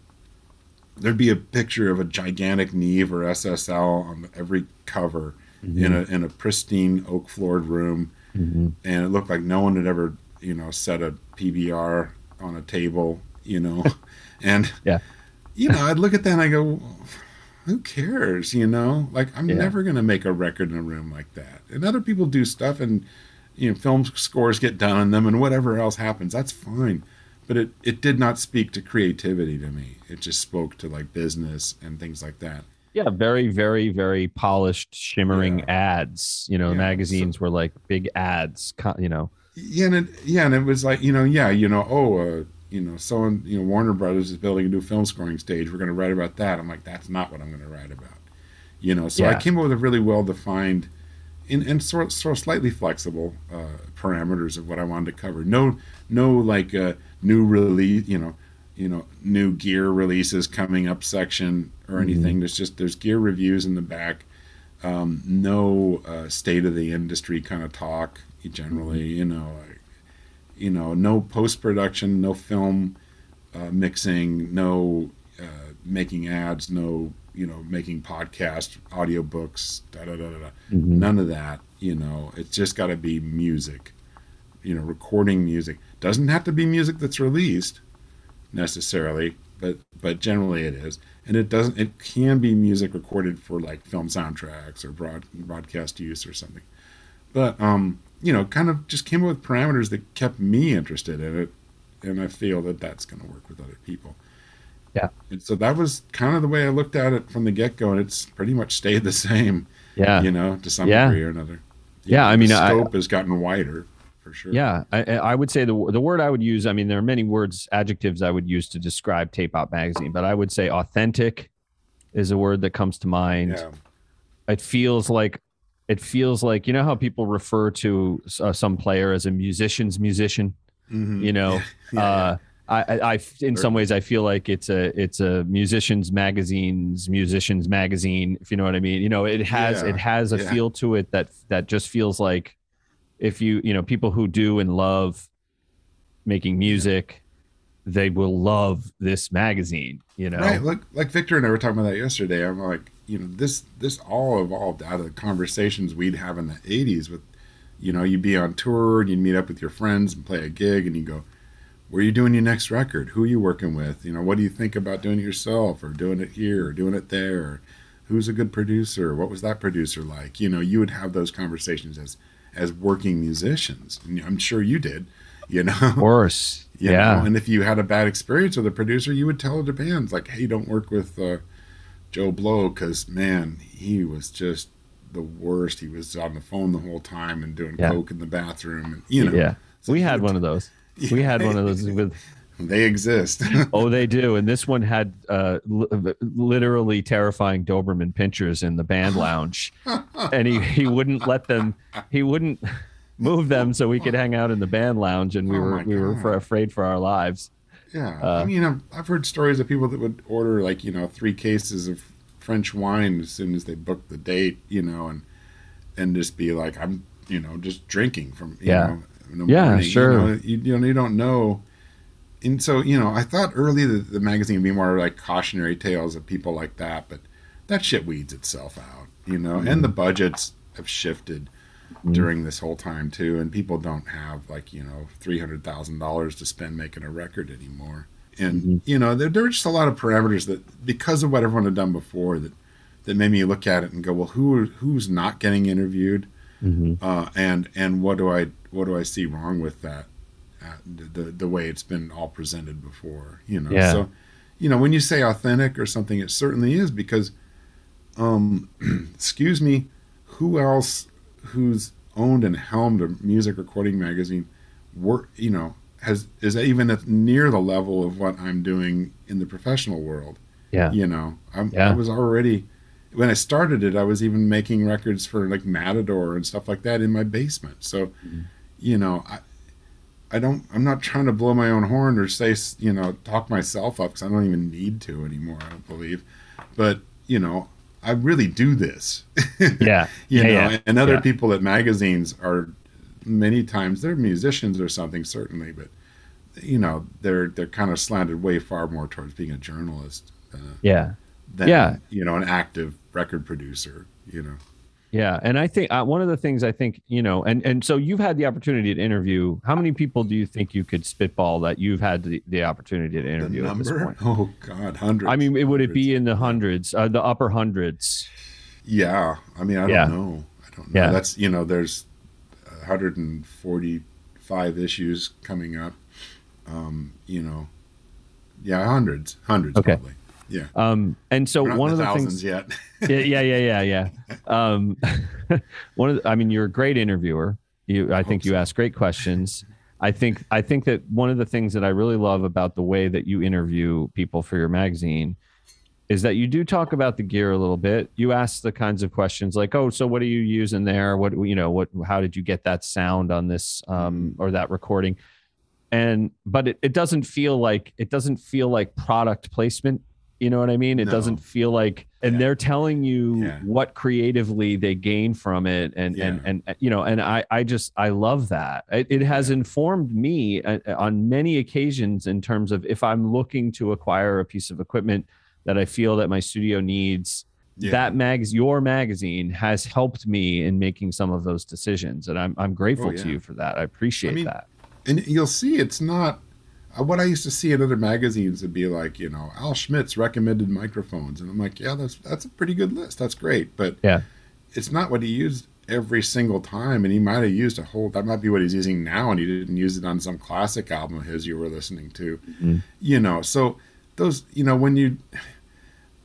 B: there'd be a picture of a gigantic neve or ssl on every cover mm-hmm. in a in a pristine oak floored room mm-hmm. and it looked like no one had ever you know set a pbr on a table you know and
C: yeah
B: you know, I'd look at that and I go, who cares? You know, like I'm yeah. never going to make a record in a room like that. And other people do stuff and, you know, film scores get done on them and whatever else happens. That's fine. But it, it did not speak to creativity to me. It just spoke to like business and things like that.
C: Yeah, very, very, very polished, shimmering yeah. ads. You know, yeah. magazines so, were like big ads. You know.
B: Yeah, and it, yeah, and it was like you know, yeah, you know, oh, uh, you know, someone, you know, Warner Brothers is building a new film scoring stage. We're going to write about that. I'm like, that's not what I'm going to write about. You know, so yeah. I came up with a really well defined and, and sort, sort of slightly flexible uh, parameters of what I wanted to cover. No, no like uh, new release, you know, you know, new gear releases coming up section or mm-hmm. anything. Mm-hmm. There's just there's gear reviews in the back. Um, no uh, state of the industry kind of talk generally. Mm-hmm. You know, you know, no post production, no film uh, mixing, no uh, making ads, no you know making podcasts, audiobooks, da da da da. Mm-hmm. None of that. You know, it's just got to be music. You know, recording music doesn't have to be music that's released necessarily, but but generally it is, and it doesn't. It can be music recorded for like film soundtracks or broad broadcast use or something. But um, you know, kind of just came up with parameters that kept me interested in it, and I feel that that's going to work with other people.
C: Yeah.
B: And so that was kind of the way I looked at it from the get go, and it's pretty much stayed the same.
C: Yeah.
B: You know, to some yeah. degree or another.
C: You yeah, know, I mean,
B: the scope
C: I,
B: has gotten wider for sure.
C: Yeah, I, I would say the the word I would use. I mean, there are many words, adjectives I would use to describe Tape Op magazine, but I would say authentic is a word that comes to mind. Yeah. It feels like it feels like you know how people refer to uh, some player as a musician's musician. Mm-hmm. You know, yeah. uh, I, I, in some ways, I feel like it's a it's a musician's magazine's musician's magazine. If you know what I mean. You know, it has yeah. it has a yeah. feel to it that that just feels like if you you know people who do and love making music they will love this magazine you know
B: right like like victor and i were talking about that yesterday i'm like you know this this all evolved out of the conversations we'd have in the 80s with you know you'd be on tour and you'd meet up with your friends and play a gig and you go where are you doing your next record? Who are you working with? You know what do you think about doing it yourself or doing it here or doing it there? Who's a good producer? What was that producer like? You know you would have those conversations as as working musicians. And i'm sure you did you know?
C: Of course. Yeah
B: know? and if you had a bad experience with a producer you would tell the bands like hey don't work with uh, Joe Blow because man, he was just the worst. He was on the phone the whole time and doing yeah. coke in the bathroom, and you know.
C: Yeah, so we had one of those. Yeah. We had one of those with
B: They exist.
A: oh, they do. And this one had uh, li- literally terrifying Doberman pinschers in the band lounge, and he he wouldn't let them. He wouldn't move them so we could hang out in the band lounge, and we
B: Oh
A: were we were
B: God.
A: for, afraid for our lives.
B: Yeah,
A: Uh,
B: I mean, I've, I've heard stories of people that would order like you know three cases of French wine as soon as they booked the date, you know, and and just be like, I'm, you know, just drinking from, you
A: Yeah.
B: know,
A: Yeah,
B: morning,
A: sure.
B: You, know, you, you know, you don't know, and so you know, I thought early that the magazine would be more like cautionary tales of people like that, but that shit weeds itself out, you know, and the budgets have shifted during this whole time too and people don't have like you know $300000 to spend making a record anymore. And you know there, there were just a lot of parameters that because of what everyone had done before that that made me look at it and go well who who's not getting interviewed? Uh, and and what do i what do i see wrong with that uh, the, the the way it's been all presented before you know?
A: Yeah.
B: so you know when you say authentic or something it certainly is because um excuse me who else who's owned and helmed a music recording magazine work you know has is even at near the level of what i'm doing in the professional world
A: Yeah.
B: you know I'm,
A: Yeah.
B: i was already when i started it i was even making records for like matador and stuff like that in my basement so
A: Mm-hmm.
B: you know i i don't i'm not trying to blow my own horn or say you know talk myself up because i don't even need to anymore i don't believe but you know i really do this
A: Yeah.
B: you
A: yeah,
B: know
A: yeah.
B: and other
A: Yeah.
B: people at magazines are many times they're musicians or something certainly but you know they're they're kind of slanted way far more towards being a journalist a,
A: Yeah.
B: than
A: Yeah.
B: you know an active record producer you know
A: Yeah, and I think uh, one of the things I think you know, and and so you've had the opportunity to interview. How many people do you think you could spitball that you've had the, the opportunity to
B: the
A: interview at this
B: number
A: point?
B: oh god hundreds
A: I mean, it, would it be in the hundreds, uh, the upper hundreds?
B: yeah i mean i don't know i don't know
A: Yeah.
B: that's you know there's 145 issues coming up um you know yeah hundreds hundreds
A: Okay.
B: probably yeah
A: Um, and so one of
B: the
A: things,
B: yet
A: yeah, yeah, yeah, yeah, yeah. Um, one of, the, I mean, you're a great interviewer. You, I think you
B: so.
A: ask great questions. I think, I think that one of the things that I really love about the way that you interview people for your magazine is that you do talk about the gear a little bit. You ask the kinds of questions like, "Oh, so what are you using there? What you know? What? How did you get that sound on this um, or that recording?" And but it, it doesn't feel like it doesn't feel like product placement. You know what I mean? It
B: No.
A: doesn't feel like, and
B: Yeah.
A: they're telling you
B: Yeah.
A: what creatively they gain from it, and and
B: Yeah.
A: and uh, you know, and I I just I love that. It, it has informed me uh, on many occasions in terms of if I'm looking to acquire a piece of equipment that I feel that my studio needs. That mags your magazine has helped me in making some of those decisions, and I'm I'm grateful
B: Oh,
A: to you for that. I appreciate
B: I mean,
A: that.
B: and you'll see it's not uh, what I used to see in other magazines would be like, you know, Al Schmitt's recommended microphones, and I'm like, yeah, that's that's a pretty good list. That's great, but
A: Yeah.
B: it's not what he used every single time, and he might have used a whole. That might be what he's using now, and he didn't use it on some classic album of his you were listening to,
A: Mhm.
B: you know. So those, you know, when you,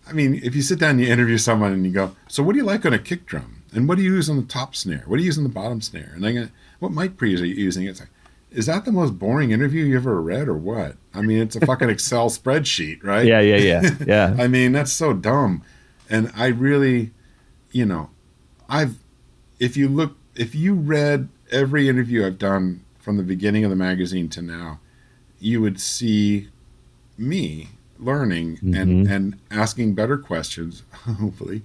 B: I mean, if you sit down and you interview someone and you go, so what do you like on a kick drum, and what do you use on the top snare, what do you use on the bottom snare, and then what mic pre's are you using? It's like is that the most boring interview you ever read or what? I mean, it's a fucking Excel spreadsheet, right?
A: Yeah, yeah, yeah, yeah.
B: I mean, that's so dumb. And I really, you know, I've, if you look, if you read every interview I've done from the beginning of the magazine to now, you would see me learning and, and asking better questions, hopefully,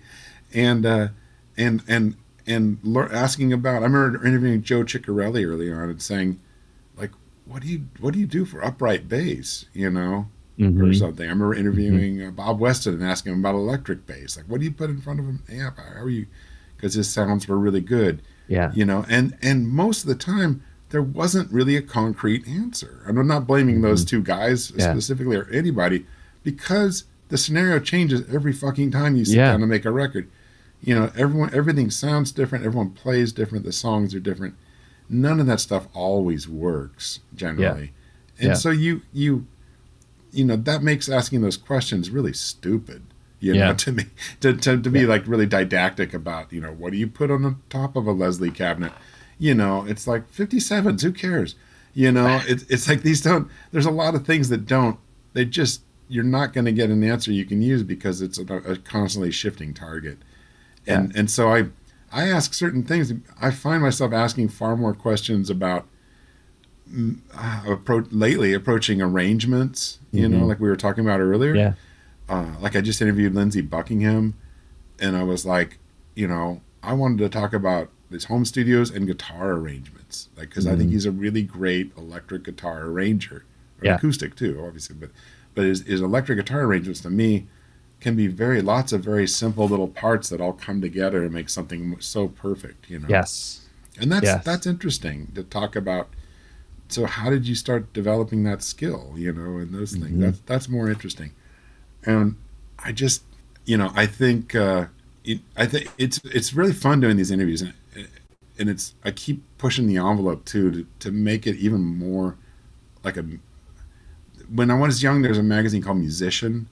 B: and, uh, and, and, and lear- asking about, I remember interviewing Joe Chiccarelli early on and saying, what do you, what do you do for upright bass? You know, or
A: Mhm.
B: something. I remember interviewing uh, Bob Weston and asking him about electric bass. Like, what do you put in front of an amp? How are you? Because his sounds were really good,
A: Yeah.
B: you know. And and most of the time, there wasn't really a concrete answer. And I'm not blaming those two guys
A: Mm-hmm. Yeah.
B: specifically or anybody, because the scenario changes every fucking time you sit
A: Yeah.
B: down to make a record. You know, everyone, everything sounds different. Everyone plays different. The songs are different. None of that stuff always works generally, and
A: Yeah.
B: so you you you know that makes asking those questions really stupid you
A: Yeah.
B: know to me to, to, to be like really didactic about you know what do you put on the top of a leslie cabinet you know it's like 57s who cares You know, it's it's like these don't. There's a lot of things that don't. They just you're not going to get an answer you can use because it's a, a constantly shifting target. And yeah. and so I I ask certain things. I find myself asking far more questions about mm, uh, approach lately approaching arrangements. You mm-hmm. know, like we were talking about earlier.
A: Yeah.
B: Uh, like I just interviewed Lindsey Buckingham, and I was like, you know, I wanted to talk about his home studios and guitar arrangements, like because mm-hmm. I think mm-hmm. he's a really great electric guitar arranger,
A: yeah.
B: acoustic too, obviously, but but his, his electric guitar arrangements to me can be very lots of very simple little parts that all come together and make something so perfect, you know.
A: Yes.
B: And that's
A: yes.
B: that's interesting to talk about. So how did you start developing that skill, you know, and those things? Mm-hmm. That's that's more interesting. And I just, you know, I think uh, it, I think it's it's really fun doing these interviews, and, and it's I keep pushing the envelope too to, to make it even more like a. When I was young, there was a magazine called Musician,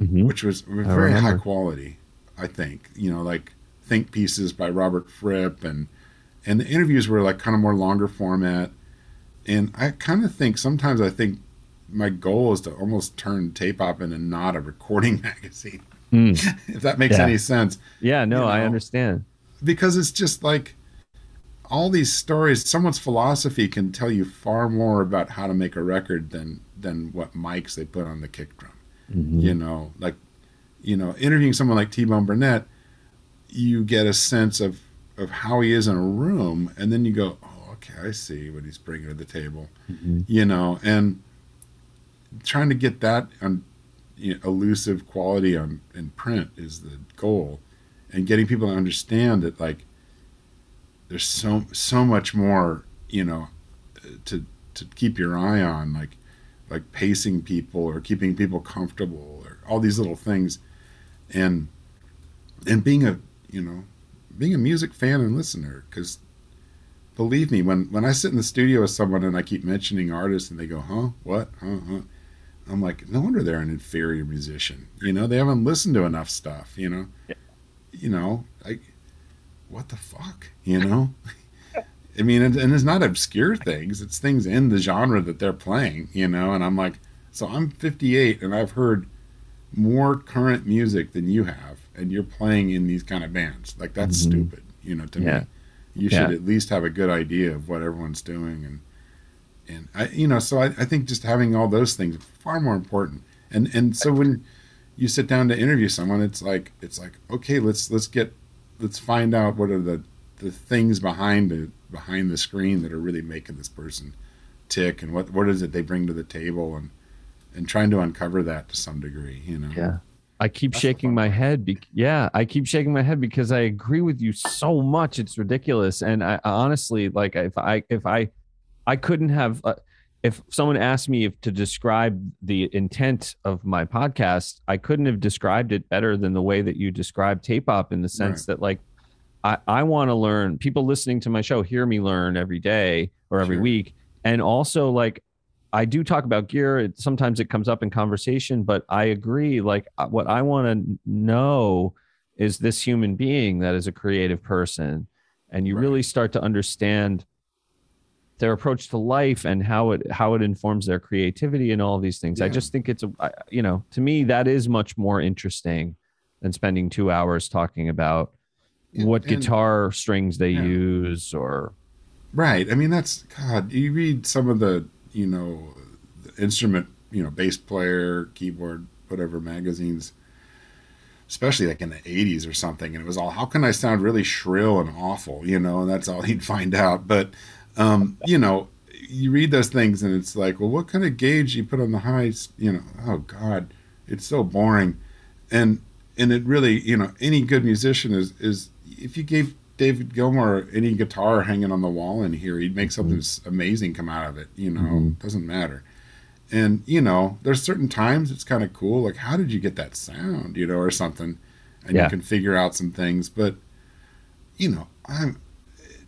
B: mm-hmm. which was very high quality. I think you know, like think pieces by Robert Fripp, and and the interviews were like kind of more longer format. And I kind of think sometimes I think my goal is to almost turn tape op into not a recording magazine. Mm. if that makes
A: yeah.
B: any sense.
A: Yeah, no, you know? I understand.
B: Because it's just like all these stories, someone's philosophy can tell you far more about how to make a record than than what mics they put on the kick drum. Mm-hmm. You know, like you know, interviewing someone like T Bone Burnett, you get a sense of of how he is in a room, and then you go, "Oh, okay, I see what he's bringing to the table." Mm-hmm. You know, and trying to get that on you know, elusive quality on in print is the goal, and getting people to understand that like there's so so much more you know to to keep your eye on like like pacing people or keeping people comfortable or all these little things. And and being a you know being a music fan and listener because believe me when when i sit in the studio with someone and i keep mentioning artists and they go huh? What? Huh? Huh? I'm like no wonder they're an inferior musician. You know they haven't listened to enough stuff you know? Yeah. you know like what the fuck? You know I mean, and, and it's not obscure things; it's things in the genre that they're playing, you know. And I'm like, so I'm 58, and I've heard more current music than you have, and you're playing in these kind of bands. Like that's mm-hmm. stupid, you know. To yeah. me, you should at least have a good idea of what everyone's doing, and and I, you know, so I, I think just having all those things far more important. And and so when you sit down to interview someone, it's like it's like okay, let's let's get let's find out what are the the things behind it behind the screen that are really making this person tick and what what is it they bring to the table and and trying to uncover that to some degree you know
A: yeah i keep That's shaking my part. head be- yeah i keep shaking my head because i agree with you so much it's ridiculous and i honestly like if i if i i couldn't have uh, if someone asked me if to describe the intent of my podcast i couldn't have described it better than the way that you described tape op in the sense right. that like I, I want to learn. People listening to my show hear me learn every day or every sure. week. And also, like, I do talk about gear. It, sometimes it comes up in conversation, but I agree. Like, uh, what I want to know is this human being that is a creative person. And you right. really start to understand their approach to life and how it how it informs their creativity and all these things. Yeah. I just think it's a you know to me that is much more interesting than spending two hours talking about what and, guitar strings they yeah. use or
B: right. I mean that's god you read some of the you know the instrument you know bass player keyboard whatever magazines especially like in the 80s or something and it was all how can i sound really shrill and awful? You know and that's all he'd find out. But um you know you read those things and it's like well what kind of gauge you put on the highs? You know oh god it's so boring. And and it really you know any good musician is is if you gave David Gilmour any guitar hanging on the wall in here, he'd make something mm-hmm. amazing come out of it. You know, mm-hmm. doesn't matter. And you know, there's certain times it's kind of cool. Like, how did you get that sound? You know, or something, and yeah. you can figure out some things. But you know, I'm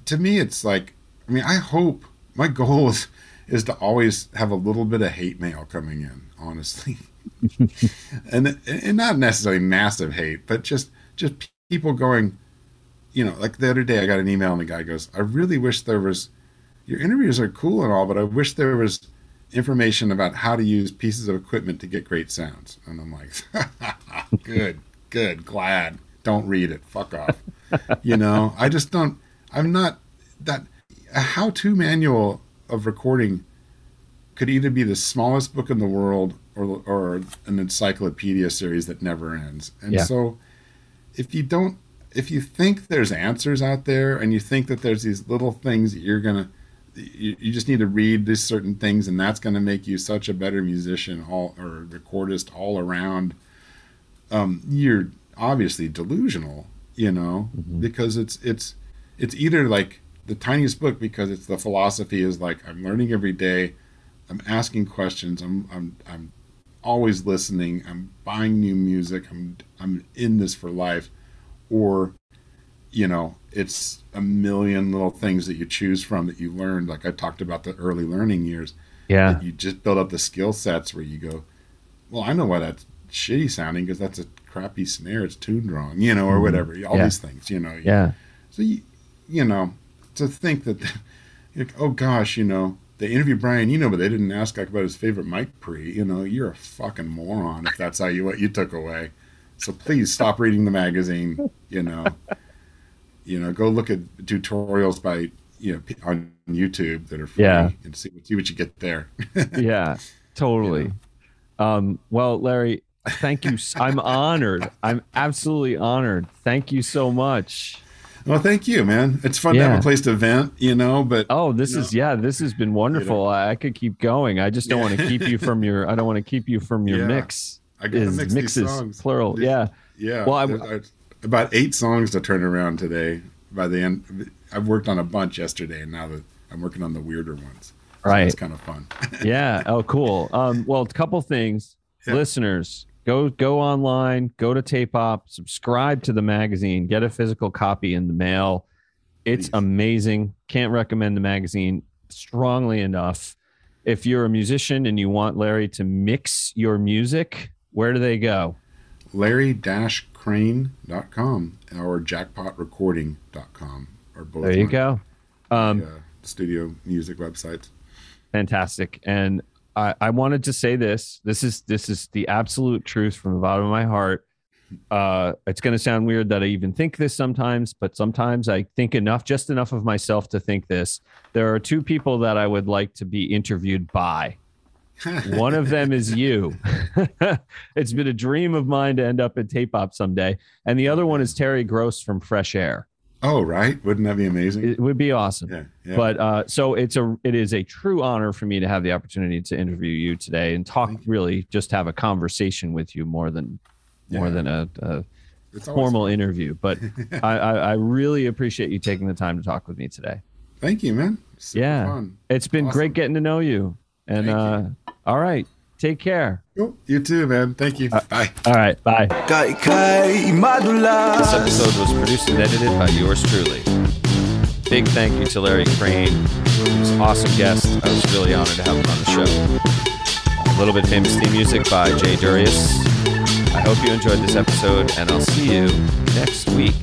B: to me, it's like, I mean, I hope my goal is is to always have a little bit of hate mail coming in. Honestly. and and not necessarily massive hate, but just just people going, you know, like the other day I got an email and the guy goes, I really wish there was, your interviews are cool and all, but I wish there was information about how to use pieces of equipment to get great sounds. And I'm like, good, good, glad. Don't read it. Fuck off. you know, I just don't. I'm not that a how-to manual of recording could either be the smallest book in the world or or an encyclopedia series that never ends. And
A: Yeah.
B: so if you don't if you think there's answers out there and you think that there's these little things that you're going to you, you just need to read these certain things and that's going to make you such a better musician all or recordist all around um, you're obviously delusional you know? Because it's it's it's either like the tiniest book because it's the philosophy is like i'm learning every day i'm asking questions i'm i'm i'm always listening i'm buying new music i'm i'm in this for life or you know it's a million little things that you choose from that you learned like i talked about the early learning years
A: Yeah.
B: that you just build up the skill sets where you go well i know why that's shitty sounding because that's a crappy snare it's tuned wrong you know or mm-hmm. whatever all
A: Yeah.
B: these things you know
A: Yeah.
B: so you, you know to think that like, oh gosh you know they interviewed brian eno but they didn't ask like about his favorite mic pre you know you're a fucking moron if that's how you what you took away so please stop reading the magazine you know you know go look at tutorials by you know on youtube that are free
A: Yeah.
B: and see, see what you get there
A: yeah, totally. Um, well, Larry, thank you. I'm honored. I'm absolutely honored. Thank you so much.
B: well thank you man it's fun to have a place to vent you know but
A: Oh, this
B: No.
A: is yeah, this has been wonderful. I, I could keep going. I just don't
B: Yeah.
A: want to keep you from your. I don't want to keep you from your
B: Yeah.
A: mix.
B: I gotta
A: Is
B: mix
A: mixes
B: these songs
A: plural? Yeah.
B: Yeah.
A: Well, I-
B: there's- there's about eight songs to turn around today. By the end, I've worked on a bunch yesterday, and now that I'm working on the weirder ones. So
A: Right.
B: It's kind of fun.
A: yeah. Oh, cool. Um, well, a couple things,
B: Yeah.
A: listeners. Go go online, go to Tape Op, subscribe to the magazine, get a physical copy in the mail. It's
B: Please.
A: amazing. Can't recommend the magazine strongly enough. If you're a musician and you want Larry to mix your music, where do they go?
B: Larry-crane.com or jackpotrecording.com are both
A: There you go. Um,
B: uh, studio music websites.
A: fantastic and I, I wanted to say this this is this is the absolute truth from the bottom of my heart uh it's going to sound weird that i even think this sometimes but sometimes i think enough just enough of myself to think this there are two people that i would like to be interviewed by one of them is you it's been a dream of mine to end up at tape op someday and the other one is terry gross from fresh air
B: oh, right. Wouldn't that be amazing?
A: it would be awesome
B: yeah. Yeah.
A: but uh, so it's a it is a true honor for me to have the opportunity to interview you today and talk really just have a conversation with you more than more than a, a formal
B: fun.
A: interview. But I, I I really appreciate you taking the time to talk with me today.
B: Thank you, man. Super
A: Yeah.
B: Fun.
A: It's been
B: Awesome.
A: great getting to know you. And uh, all right, take care.
B: You too, man. Thank you.
A: Uh,
B: Bye.
A: All right, bye.
D: Kaikai
E: This episode was produced and edited by yours truly. Big thank you to Larry Crane. He was an awesome guest. I was really honored to have him on the show. A little bit famous theme music by Jay Durius. I hope you enjoyed this episode, and I'll see you next week.